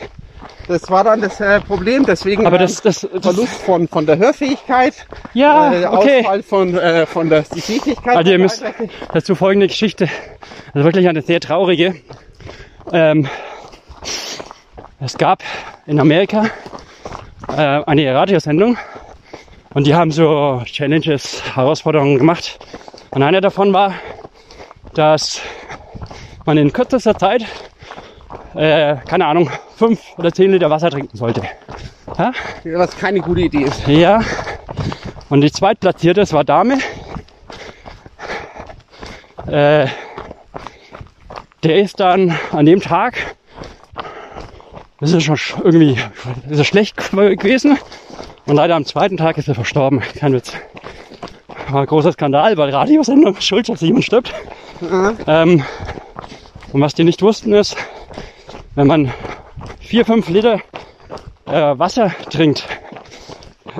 das war dann das äh, Problem. Deswegen Aber ähm, das, das, das Verlust von, von der Hörfähigkeit, ja, äh, okay. Ausfall von, äh, von der die Sehfähigkeit. Also ihr müsst dazu folgende Geschichte. Also wirklich eine sehr traurige. Ähm, es gab in Amerika äh, eine Radiosendung und die haben so Challenges, Herausforderungen gemacht. Und einer davon war, dass man in kürzester Zeit, äh, keine Ahnung, fünf oder zehn Liter Wasser trinken sollte. Ja? Was keine gute Idee ist. Ja. Und die zweitplatzierte, das war Dame. Äh, der ist dann an dem Tag, das ist schon sch- irgendwie, ist er schlecht gewesen. Und leider am zweiten Tag ist er verstorben. Kein Witz. War ein großer Skandal, weil Radiosendung schuld, dass jemand stirbt. Ähm, und was die nicht wussten ist, wenn man vier, fünf Liter äh, Wasser trinkt,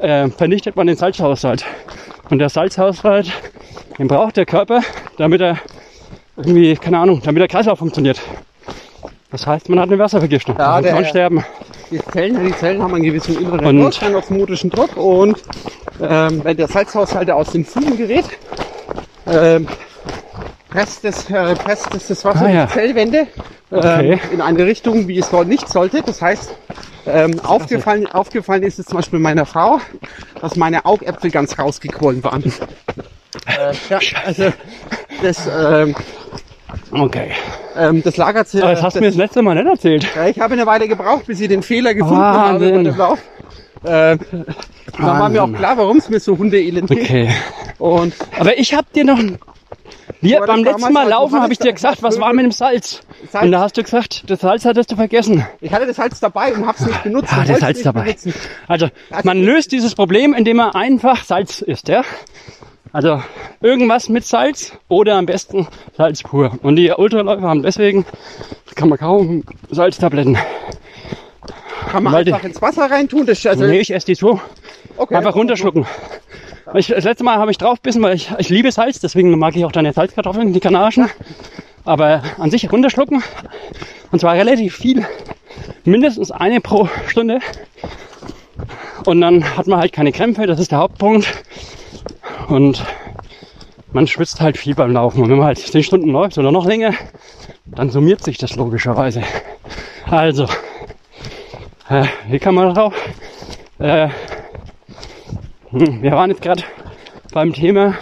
äh, vernichtet man den Salzhaushalt. Und der Salzhaushalt, den braucht der Körper, damit er irgendwie, keine Ahnung, damit der Kreislauf funktioniert. Das heißt, man hat eine Wasservergiftung. Ja, Ja, der- kann man sterben. Die Zellen, die Zellen haben einen gewissen inneren Und- Druck, einen osmotischen Druck und ähm, wenn der Salzhaushalt aus den Fugen gerät, ähm, presst, das, äh, presst das, das Wasser Ah, in ja. die Zellwände ähm, Okay. in eine Richtung, wie es dort nicht sollte. Das heißt, ähm, aufgefallen, aufgefallen ist es zum Beispiel meiner Frau, dass meine Augäpfel ganz rausgequollen waren. äh, ja, also das, ähm, Okay. ähm, das lagert sich. Aber das hast du mir das letzte Mal nicht erzählt. Ja, ich habe eine Weile gebraucht, bis ich den Fehler gefunden habe Wahnsinn. bei dem Lauf. Äh, dann war mir auch klar, warum es mir so hundeelend geht. Okay. Und Aber ich hab dir noch, wir beim letzten Mal laufen, habe ich dir da- gesagt, was war mit dem Salz? Salz- Und da hast du gesagt, das Salz hattest du vergessen. ich hatte das Salz dabei und habe es nicht benutzt. Ah, das Salz dabei. benutzen. Also, Also- man löst dieses Problem, indem man einfach Salz isst, ja? Also, irgendwas mit Salz oder am besten Salz pur. Und die Ultraläufer haben deswegen, kann man kaum Salztabletten. Kann man die- einfach ins Wasser reintun. Das, also, Nee, ich esse die so. okay. Einfach runterschlucken. Ich, das letzte Mal habe ich draufbissen, weil ich, ich liebe Salz, deswegen mag ich auch deine Salzkartoffeln, die kanadischen. Aber an sich runterschlucken. Und zwar relativ viel. Mindestens eine pro Stunde. Und dann hat man halt keine Krämpfe, das ist der Hauptpunkt. Und man schwitzt halt viel beim Laufen. Und wenn man halt 10 Stunden läuft oder noch länger, dann summiert sich das logischerweise. Also, äh, wie kann man drauf? Äh, hm, wir waren jetzt gerade beim Thema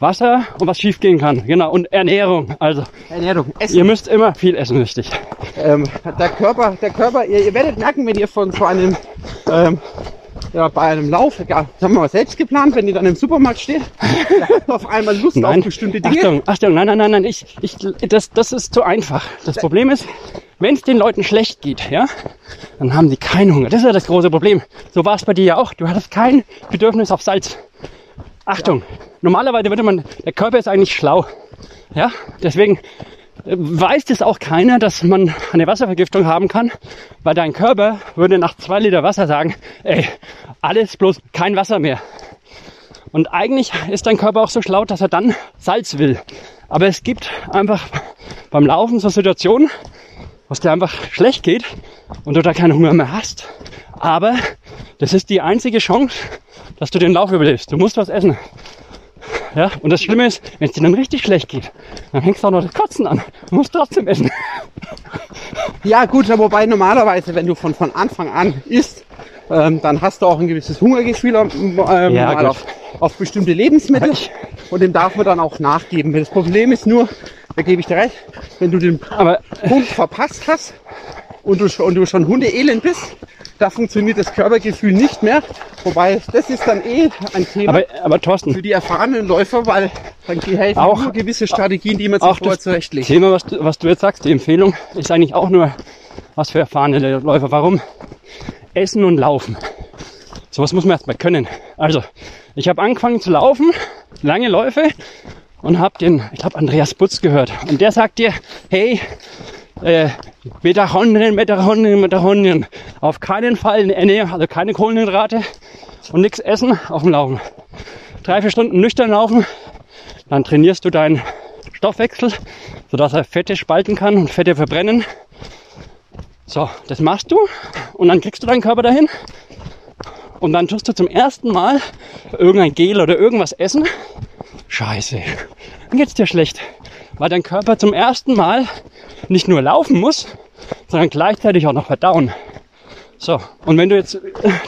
Wasser und was schief gehen kann. Genau, und Ernährung. Also, Ernährung, Essen. ihr müsst immer viel essen, richtig. Ähm, der Körper, der Körper, ihr, ihr werdet merken, wenn ihr von so einem, ähm, ja, bei einem Lauf, ja, das haben wir mal selbst geplant, wenn ihr dann im Supermarkt steht, ihr habt auf einmal Lust auf bestimmte Dinge. Achtung, Achtung, nein, nein, nein, nein, ich, ich, das, das ist zu einfach. Das Problem ist, wenn es den Leuten schlecht geht, ja, dann haben sie keinen Hunger. Das ist ja das große Problem. So war es bei dir ja auch. Du hattest kein Bedürfnis auf Salz. Achtung, normalerweise würde man, der Körper ist eigentlich schlau. Ja, deswegen weiß es auch keiner, dass man eine Wasservergiftung haben kann, weil dein Körper würde nach zwei Liter Wasser sagen, ey, alles bloß kein Wasser mehr. Und eigentlich ist dein Körper auch so schlau, dass er dann Salz will. Aber es gibt einfach beim Laufen so Situationen, wo es dir einfach schlecht geht und du da keinen Hunger mehr hast. Aber das ist die einzige Chance, dass du den Lauf überlebst. Du musst was essen. Ja, und das Schlimme ist, wenn es dir dann richtig schlecht geht, dann hängst du auch noch das Kotzen an. Du musst trotzdem essen. Ja gut, wobei normalerweise, wenn du von, von Anfang an isst, ähm, dann hast du auch ein gewisses Hungergefühl ähm, Ja, mal gut. auf, auf bestimmte Lebensmittel und dem darf man dann auch nachgeben. Das Problem ist nur, da gebe ich dir recht, wenn du den Aber Punkt verpasst hast und du, schon- und du schon hundeelend bist, da funktioniert das Körpergefühl nicht mehr. Wobei das ist dann eh ein Thema aber, aber Thorsten, für die erfahrenen Läufer, weil dann helfen Auch- nur gewisse Strategien, die man sich vorher das zurechtlegt. Thema, was du, was du jetzt sagst, die Empfehlung, ist eigentlich auch nur was für erfahrene Läufer. Warum? Essen und Laufen. Sowas muss man erstmal können. Also, ich habe angefangen zu laufen, lange Läufe und habe den, ich glaube, Andreas Butz gehört. Und der sagt dir, hey, äh, Mitochondrien, Mitochondrien, Mitochondrien. Auf keinen Fall Ernährung, also keine Kohlenhydrate und nichts essen auf dem Laufen. Drei, vier Stunden nüchtern laufen, dann trainierst du deinen Stoffwechsel, sodass er Fette spalten kann und Fette verbrennen. So, das machst du und dann kriegst du deinen Körper dahin und dann tust du zum ersten Mal irgendein Gel oder irgendwas essen. Scheiße, dann geht's dir schlecht, weil dein Körper zum ersten Mal nicht nur laufen muss, sondern gleichzeitig auch noch verdauen. So, und wenn du jetzt äh,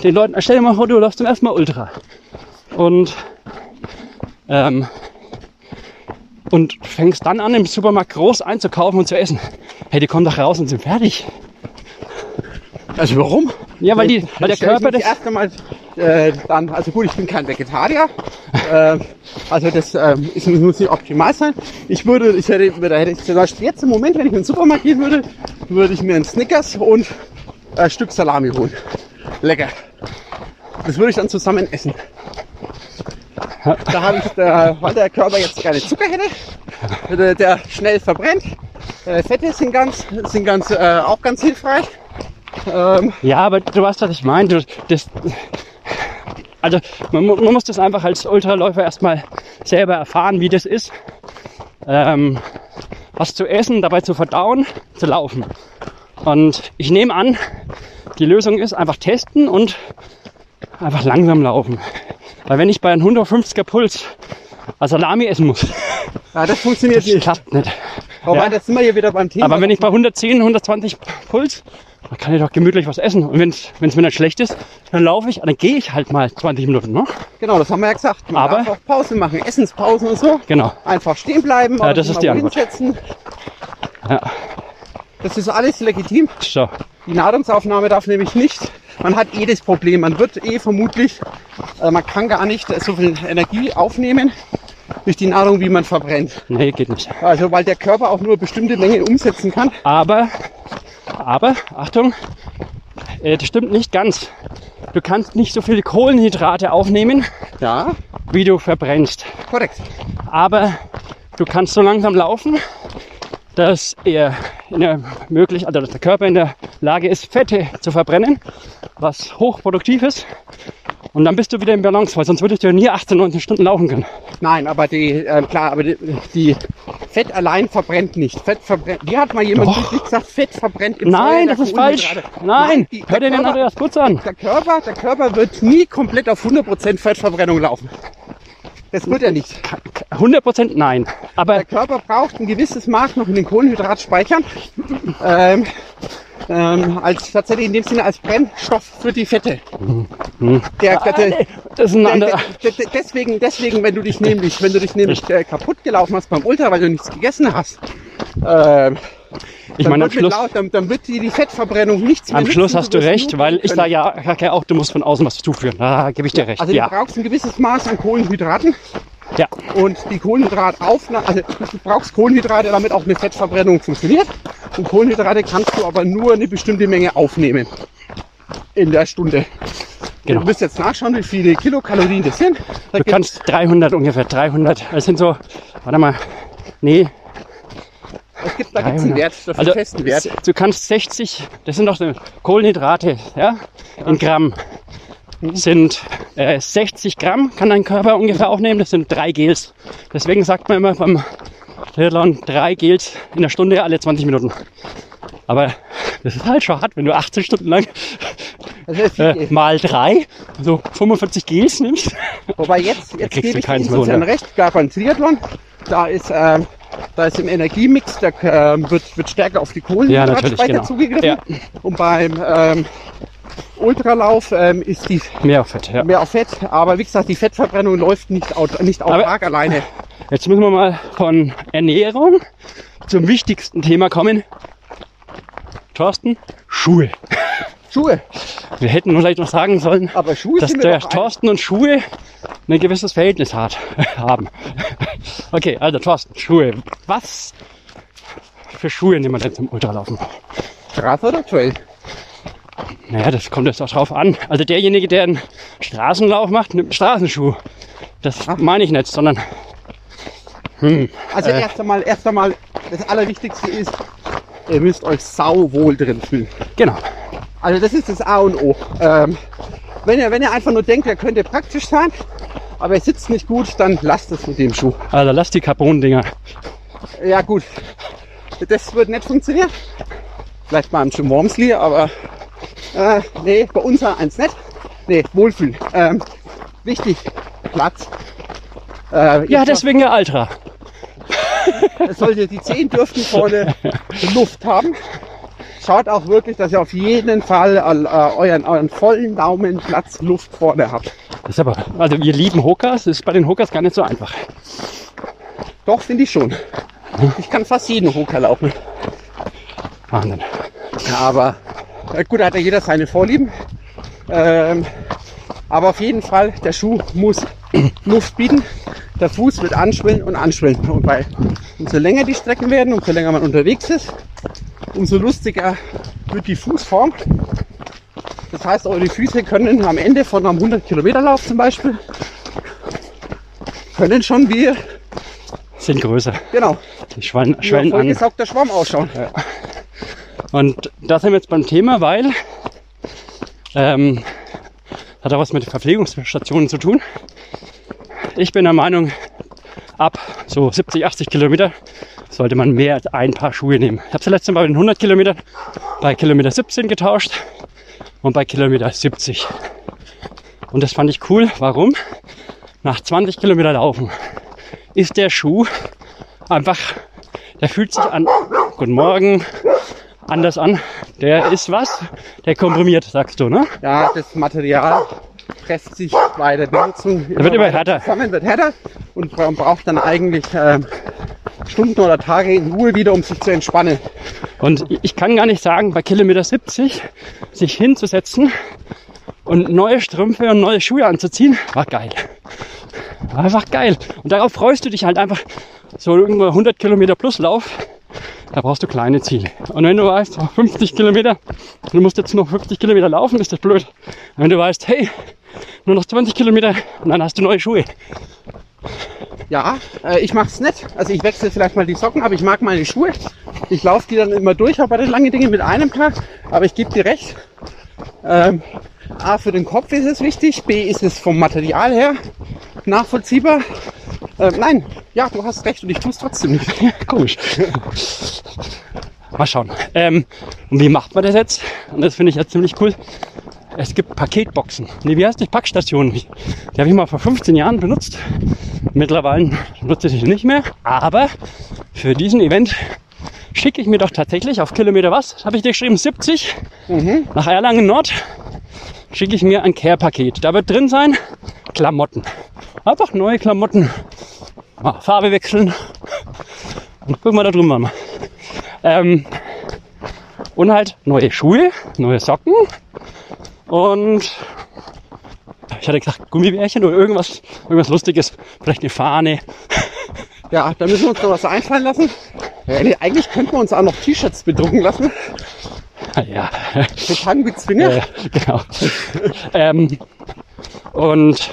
den Leuten, stell dir mal vor, du läufst zum ersten Mal Ultra und ähm, und fängst dann an, im Supermarkt groß einzukaufen und zu essen. Hey, die kommen doch raus und sind fertig. Also warum? Ja, weil, die, weil der Körper das. erst einmal äh, dann, also gut, ich bin kein Vegetarier, äh, also das ähm, ist, muss nicht optimal sein. Ich würde, ich hätte, da hätte ich zum Beispiel jetzt im Moment, wenn ich in den Supermarkt gehen würde, würde ich mir einen Snickers und ein Stück Salami holen. Lecker. Das würde ich dann zusammen essen. Da habe ich, da, weil der Körper jetzt keine Zucker hätte, der, der schnell verbrennt. Äh, Fette sind ganz, sind ganz, äh, auch ganz hilfreich. Ähm, Ja, aber du weißt, was ich meine. Du, das, also man, man muss das einfach als Ultraläufer erstmal selber erfahren, wie das ist. Ähm, was zu essen, dabei zu verdauen, zu laufen. Und ich nehme an, die Lösung ist einfach testen und einfach langsam laufen. Weil wenn ich bei einem 150er Puls Salami essen muss, ja, das funktioniert das nicht. klappt nicht. Wobei, Ja. das sind wir hier wieder beim Thema. Aber wenn ich bei 110, 120 Puls, dann kann ich doch gemütlich was essen. Und wenn es mir nicht schlecht ist, dann laufe ich, dann gehe ich halt mal 20 Minuten. Ne? Genau, das haben wir ja gesagt. Man Aber- darf auch Pausen machen, Essenspausen und so. Genau. Einfach stehen bleiben oder das ist die Antwort. hinsetzen. Ja. Das ist alles legitim. So. Die Nahrungsaufnahme darf nämlich nicht. Man hat eh das Problem. Man wird eh vermutlich, äh, man kann gar nicht so viel Energie aufnehmen durch die Nahrung, wie man verbrennt. Nee, geht nicht. Also weil der Körper auch nur bestimmte Mengen umsetzen kann. Aber, aber, Achtung, äh, das stimmt nicht ganz. Du kannst nicht so viele Kohlenhydrate aufnehmen, Ja, wie du verbrennst. korrekt. Aber du kannst so langsam laufen, dass er möglich, also dass der Körper in der Lage ist, Fette zu verbrennen, was hochproduktiv ist. Und dann bist du wieder im Balance, weil sonst würdest du ja nie 18, 19 Stunden laufen können. Nein, aber die, äh, klar, aber die, die Fett allein verbrennt nicht. Fett verbrennt. Wie hat mal jemand wirklich gesagt, Fett verbrennt im Nein, das ist falsch. Nein, die, hör dir den Andreas Putz an. der, Körper, der Körper wird nie komplett auf 100% Fettverbrennung laufen. Das wird er nicht. 100% nein. Aber Der Körper braucht ein gewisses Maß noch in den Kohlenhydratspeichern. Ähm, ähm, als tatsächlich in dem Sinne als Brennstoff für die Fette. Der, der, der, Ah, das ist ein der, anderer. der, der, deswegen, deswegen, wenn du dich nämlich, wenn du dich nämlich äh, kaputt gelaufen hast beim Ultra, weil du nichts gegessen hast, ähm, Ich dann, meine, am Schluss, laut, dann, dann wird die Fettverbrennung nichts mehr am Schluss hast du recht, weil ich sage ja, sag auch, du musst von außen was zuführen. Da gebe ich dir recht. Also ja. du brauchst ein gewisses Maß an Kohlenhydraten ja. und die Kohlenhydrataufnahme, also du brauchst Kohlenhydrate, damit auch eine Fettverbrennung funktioniert. Und Kohlenhydrate kannst du aber nur eine bestimmte Menge aufnehmen in der Stunde. Genau. Du müsst jetzt nachschauen, wie viele Kilokalorien das sind. Da Du kannst 300 ungefähr, 300. Das sind so, warte mal, nee, es gibt, da gibt es einen 300. Wert, dafür Also, festen Wert. du kannst 60, das sind doch so Kohlenhydrate, ja, in Gramm. Sind äh, 60 Gramm kann dein Körper ungefähr aufnehmen. Das sind drei Gels. Deswegen sagt man immer beim Triathlon drei Gels in der Stunde alle 20 Minuten. Aber das ist halt schon hart, wenn du 18 Stunden lang Das äh, mal drei, also 45 Gels nimmst. Wobei jetzt, jetzt gebe du ich Wunder. recht, gar beim Triathlon, da ist, ähm, da ist im Energiemix, da ähm, wird, wird stärker auf die Ja, Kohlenhydratspeicher genau. zugegriffen. Ja. Und beim ähm, Ultralauf ähm, ist die Mehr Fett, ja. mehr auf Fett, aber wie gesagt, die Fettverbrennung läuft nicht, aut nicht autark alleine. Jetzt müssen wir mal von Ernährung zum wichtigsten Thema kommen. Thorsten, Schuhe. Schuhe, Wir hätten vielleicht noch sagen sollen, dass der Thorsten und Schuhe ein gewisses Verhältnis hat, haben. Okay, also Thorsten, Schuhe. Was für Schuhe nehmen wir denn zum Ultralaufen? Straße oder Trail? Naja, das kommt jetzt auch drauf an. Also derjenige, der einen Straßenlauf macht, nimmt einen Straßenschuh. Das meine ich nicht, sondern Also Äh. erst einmal, erst einmal, das Allerwichtigste ist, ihr müsst euch sau wohl drin fühlen. genau. Also das ist das A und O. Ähm, wenn, ihr, wenn ihr einfach nur denkt, er könnte praktisch sein, aber er sitzt nicht gut, dann lasst es mit dem Schuh. Also lass die Carbon-Dinger. Ja gut, das wird nicht funktionieren. Vielleicht beim Jim Wormsley, aber äh, nee, bei uns eins nicht. Nee, Wohlfühl. Ähm, wichtig, Platz. Äh, Ja, deswegen der Ultra. Es sollte, die Zehen dürften vorne Luft haben. Schaut auch wirklich, dass ihr auf jeden Fall äh, euren, euren vollen Daumen Platz Luft vorne habt. Das ist aber, also wir lieben Hokas, das ist bei den Hokas gar nicht so einfach. Doch, finde ich schon. Ich kann fast jeden Hoker laufen. Wahnsinn. Aber äh, gut, da hat ja jeder seine Vorlieben. Ähm, aber auf jeden Fall, der Schuh muss Luft bieten. Der Fuß wird anschwellen und anschwellen. Und bei, umso länger die Strecken werden, umso länger man unterwegs ist, umso lustiger wird die Fußform. Das heißt, eure Füße können am Ende von einem 100 Kilometer Lauf zum Beispiel, können schon wie, Sind größer. genau, Die schwellen, wie ein schwellen vollgesaugter Schwamm ausschauen. Und da sind wir jetzt beim Thema, weil ähm, hat auch was mit Verpflegungsstationen zu tun. Ich bin der Meinung, ab so 70, 80 Kilometer sollte man mehr als ein Paar Schuhe nehmen. Ich habe es letzte Mal bei den 100 Kilometern bei Kilometer 17 getauscht und bei Kilometer 70. Und das fand ich cool. Warum? Nach 20 Kilometer Laufen ist der Schuh einfach, der fühlt sich an, guten Morgen, anders an. Der ist was? Der komprimiert, sagst du, ne? Ja, das Material presst sich bei der Benutzung Er wird immer härter. zusammen, wird härter und man braucht dann eigentlich ähm, Stunden oder Tage in Ruhe wieder, um sich zu entspannen. Und ich kann gar nicht sagen, bei Kilometer 70 sich hinzusetzen und neue Strümpfe und neue Schuhe anzuziehen, war geil. War einfach geil. Und darauf freust du dich halt einfach. So irgendwo 100 Kilometer plus Lauf, da brauchst du kleine Ziele. Und wenn du weißt, oh, 50 Kilometer, du musst jetzt noch 50 Kilometer laufen, ist das blöd. Wenn du weißt, hey, nur noch 20 Kilometer und dann hast du neue Schuhe. Ja, äh, ich mach's nicht. Also ich wechsle vielleicht mal die Socken, aber ich mag meine Schuhe. Ich laufe die dann immer durch, auch bei den langen Dingen mit einem Paar. Aber ich gebe dir recht. Ähm, A, für den Kopf ist es wichtig. B, ist es vom Material her nachvollziehbar. Ähm, nein, ja, du hast recht und ich tue es trotzdem nicht. Komisch. Mal schauen. Ähm, und wie macht man das jetzt? Und das finde ich jetzt ziemlich cool. Es gibt Paketboxen. Nee, wie heißt die Packstationen? Die habe ich mal vor 15 Jahren benutzt. Mittlerweile nutze ich sie nicht mehr. Aber für diesen Event schicke ich mir doch tatsächlich auf Kilometer was? Habe ich dir geschrieben? 70 nach Erlangen Nord. Schicke ich mir ein Care-Paket. Da wird drin sein Klamotten. Einfach neue Klamotten. Mal Farbe wechseln. Und gucken wir da drüben mal. Ähm, und halt neue Schuhe, neue Socken und ich hatte gesagt Gummibärchen oder irgendwas, irgendwas Lustiges, vielleicht eine Fahne. Ja, da müssen wir uns noch was einfallen lassen. Eigentlich könnten wir uns auch noch T-Shirts bedrucken lassen. Ja, Für Tango-Zwinger. äh, genau. ähm, und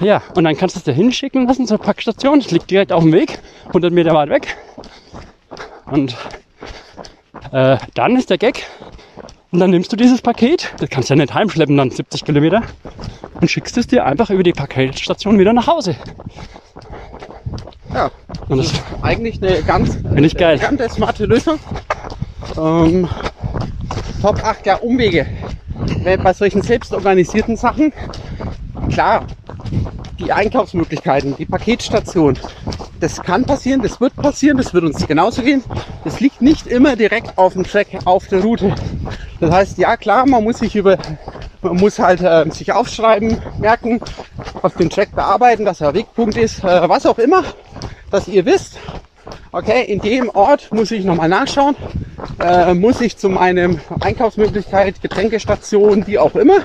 ja, und dann kannst du es da hinschicken lassen zur Packstation. Es liegt direkt auf dem Weg, 100 Meter weit weg. Und äh, dann ist der Gag. Und dann nimmst du dieses Paket, das kannst du ja nicht heimschleppen, dann 70 Kilometer, und schickst es dir einfach über die Paketstation wieder nach Hause. Ja, Und das, eigentlich eine ganz Finde ich geil. elegante, smarte Lösung. Ähm, Top 8, ja, Umwege. Bei solchen selbstorganisierten Sachen, klar, die Einkaufsmöglichkeiten, die Paketstation, das kann passieren, das wird passieren, das wird uns genauso gehen. Das liegt nicht immer direkt auf dem Track, auf der Route. Das heißt, ja klar, man muss sich über, man muss halt äh, sich aufschreiben, merken, auf dem Track bearbeiten, dass er Wegpunkt ist, äh, was auch immer, dass ihr wisst, okay, in dem Ort muss ich nochmal nachschauen, äh, muss ich zu meinem Einkaufsmöglichkeit, Getränkestation, wie auch immer,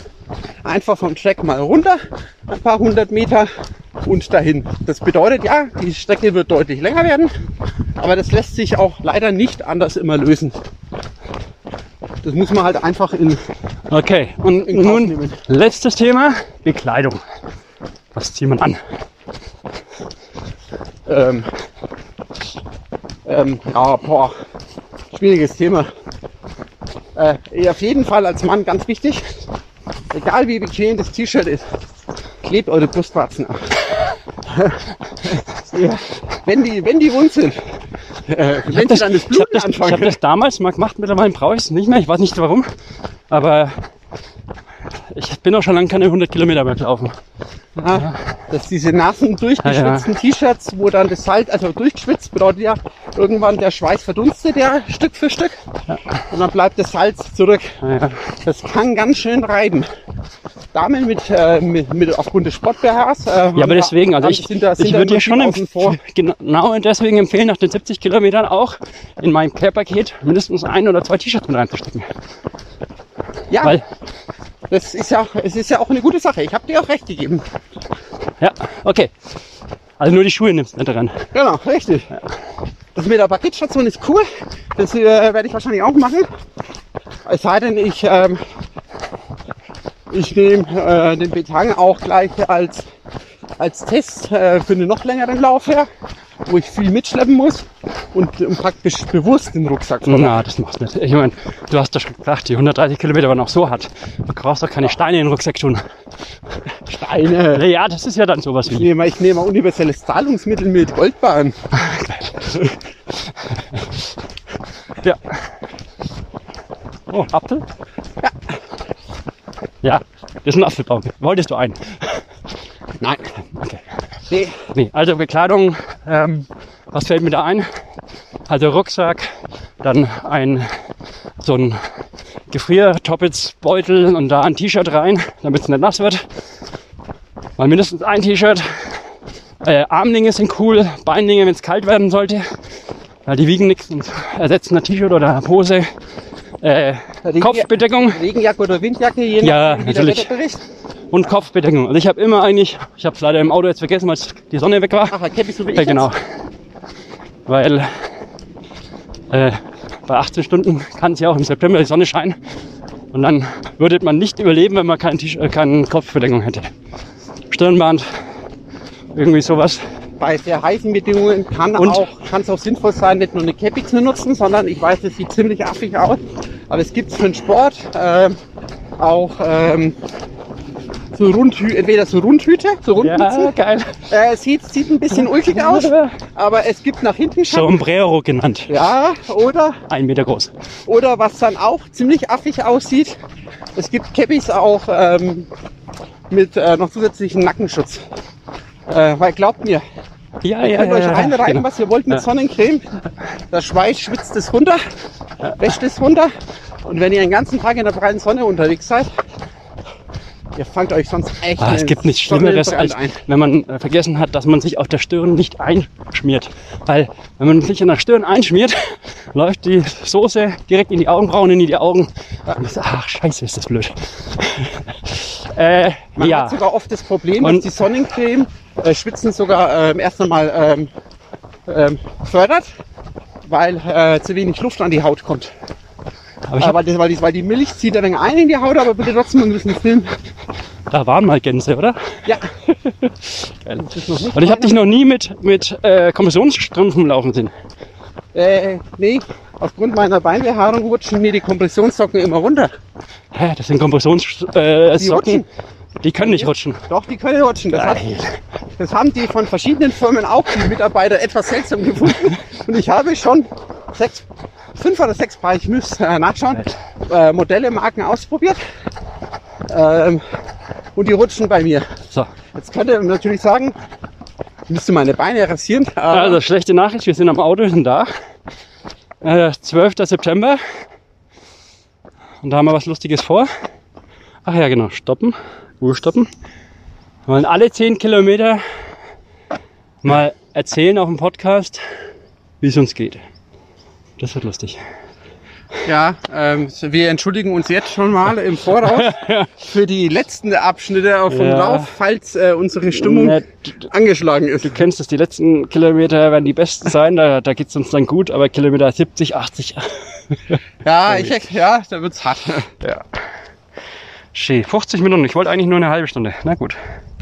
einfach vom Track mal runter, ein paar hundert Meter und dahin. Das bedeutet ja, die Strecke wird deutlich länger werden, aber das lässt sich auch leider nicht anders immer lösen. Das muss man halt einfach in, okay, und In nun nehmen. letztes Thema, Bekleidung. Was zieht man an? ähm, ähm, ja, boah, schwieriges Thema. Äh, auf jeden Fall als Mann ganz wichtig, egal wie bequem das T-Shirt ist, klebt eure Brustwarzen ab. ja, wenn, die, wenn die rund sind, äh, wenn habe das, dann das ich hab Bluten das, ich hab anfangen. das damals mal gemacht, mittlerweile brauche ich es nicht mehr. Ich weiß nicht warum. Aber ich bin auch schon lange keine 100 Kilometer mehr gelaufen. Ja, dass diese nassen, durchgeschwitzten T-Shirts, wo dann das Salz, also durchgeschwitzt, bedeutet ja irgendwann der Schweiß verdunstet ja Stück für Stück. Und dann bleibt das Salz zurück. Ja, Das kann ganz schön reiben. Damen mit, äh, mit, mit aufgrund des Sport-BHs. Äh, ja aber deswegen, also ich, sind da, sind ich würde dir schon genau deswegen empfehlen, nach den 70 Kilometern auch in meinem Care-Paket mindestens ein oder zwei T-Shirts mit reinzustecken. Ja, Weil, das ist ja, es ist ja auch eine gute Sache. Ich habe dir auch recht gegeben. ja, okay. Also nur die Schuhe nimmst du nicht dran. Genau, richtig. Das mit der Paketstation ist cool. Das äh, werde ich wahrscheinlich auch machen. Es sei denn, ich, ähm, ich nehme äh, den Betang auch gleich als, als Test äh, für einen noch längeren Lauf her, wo ich viel mitschleppen muss und, und praktisch bewusst den Rucksack voll. Na, das machst du nicht. Ich meine, du hast doch gesagt, die 130 Kilometer waren auch so hart. Du brauchst doch keine Steine in den Rucksack tun. Steine. Ja, das ist ja dann sowas Ich wie. nehme, ich nehme ein universelles Zahlungsmittel mit Goldbahn. Ja. Oh, Apfel? Ja. Das ist ein Apfelbaum. Wolltest du einen? Nein. Okay. Nee. Nee, also Bekleidung, ähm, was fällt mir da ein? Also Rucksack, dann ein so ein Gefriertoppets-Beutel und da ein T-Shirt rein, damit es nicht nass wird. Mal mindestens ein T-Shirt. Äh, Armlinge sind cool, Beinlinge, wenn es kalt werden sollte. Weil die wiegen nichts und ersetzen ein T-Shirt oder eine Hose. Äh, Regen- Kopfbedeckung Regenjacke oder Windjacke, je Ja, nachdem, der natürlich. Und Kopfbedeckung. Also ich habe immer eigentlich, ich habe es leider im Auto jetzt vergessen, weil die Sonne weg war. Ach, Cappy so wie ich Ja, genau. Weil äh, bei 18 Stunden kann es ja auch im September die Sonne scheinen. Und dann würde man nicht überleben, wenn man kein T- äh, keine Kopfbedeckung hätte. Stirnband, irgendwie sowas. Bei sehr heißen Bedingungen kann Und? auch, kann es auch sinnvoll sein, nicht nur eine Cappy zu nutzen, sondern ich weiß, es sieht ziemlich affig aus, aber es gibt für den Sport ähm, auch ähm, so Rundhü entweder so Rundhüte, so Rundmützen. Ja, geil. Äh, es sieht, sieht ein bisschen ulkig aus, aber es gibt nach hinten Schatten. Sombrero genannt. Ja, oder Ein Meter groß. Oder was dann auch ziemlich affig aussieht, es gibt Cappies auch ähm, mit äh, noch zusätzlichen Nackenschutz. Äh, weil glaubt mir, Ja, ihr ja, könnt ja. euch ja, reinreiten, genau. was ihr wollt mit. Sonnencreme. Der Schweiß schwitzt es runter, wäscht es runter. Und wenn ihr den ganzen Tag in der breiten Sonne unterwegs seid, ihr fangt euch sonst echt Ah, es gibt nichts Schlimmeres, als ein. wenn man äh, vergessen hat, dass man sich auf der Stirn nicht einschmiert. Weil wenn man sich an der Stirn einschmiert, läuft die Soße direkt in die Augenbrauen, in die Augen. Und das, ach, scheiße, ist das blöd. äh, Man ja, hat sogar oft das Problem, Und- dass die Sonnencreme äh, Schwitzen sogar ähm, erst einmal ähm, ähm, fördert, weil äh, zu wenig Luft an die Haut kommt. aber hab, weil, das, weil, die, weil die Milch zieht wenig ein in die Haut, aber bitte trotzdem ein bisschen Film. da waren mal Gänse, oder? Ja, Geil. Und ich habe dich noch nie mit, mit äh, Kompressionsstrümpfen laufen sehen. Äh, nee, aufgrund meiner Beinbehaarung rutschen mir die Kompressionssocken immer runter. Hä, das sind Kompressionssocken. Äh, Die rutschen. Die können nicht rutschen. Doch, die können rutschen. Das, hat, das haben die von verschiedenen Firmen auch, die Mitarbeiter etwas seltsam gefunden. Und ich habe schon sechs, fünf oder sechs Paar, ich müsste äh, nachschauen, äh, Modelle, Marken ausprobiert. Ähm, und die rutschen bei mir. So. Jetzt könnt ihr natürlich sagen, müsste meine Beine rasieren. Also schlechte Nachricht, wir sind am Auto, sind da. Äh, 12. September. Und da haben wir was Lustiges vor. Ach ja, genau, stoppen. Uhr stoppen. Wir wollen alle 10 Kilometer mal erzählen auf dem Podcast, wie es uns geht. Das wird lustig. Ja, ähm, wir entschuldigen uns jetzt schon mal im Voraus für die letzten Abschnitte auf dem Ja. Lauf, falls äh, unsere Stimmung Na, du, angeschlagen ist. du kennst es, die letzten Kilometer werden die besten sein, da, da geht es uns dann gut, aber Kilometer 70, 80. Ja, ich, ja, da wird's hart. Ja. Schön. 50 Minuten, ich wollte eigentlich nur eine halbe Stunde. Na gut.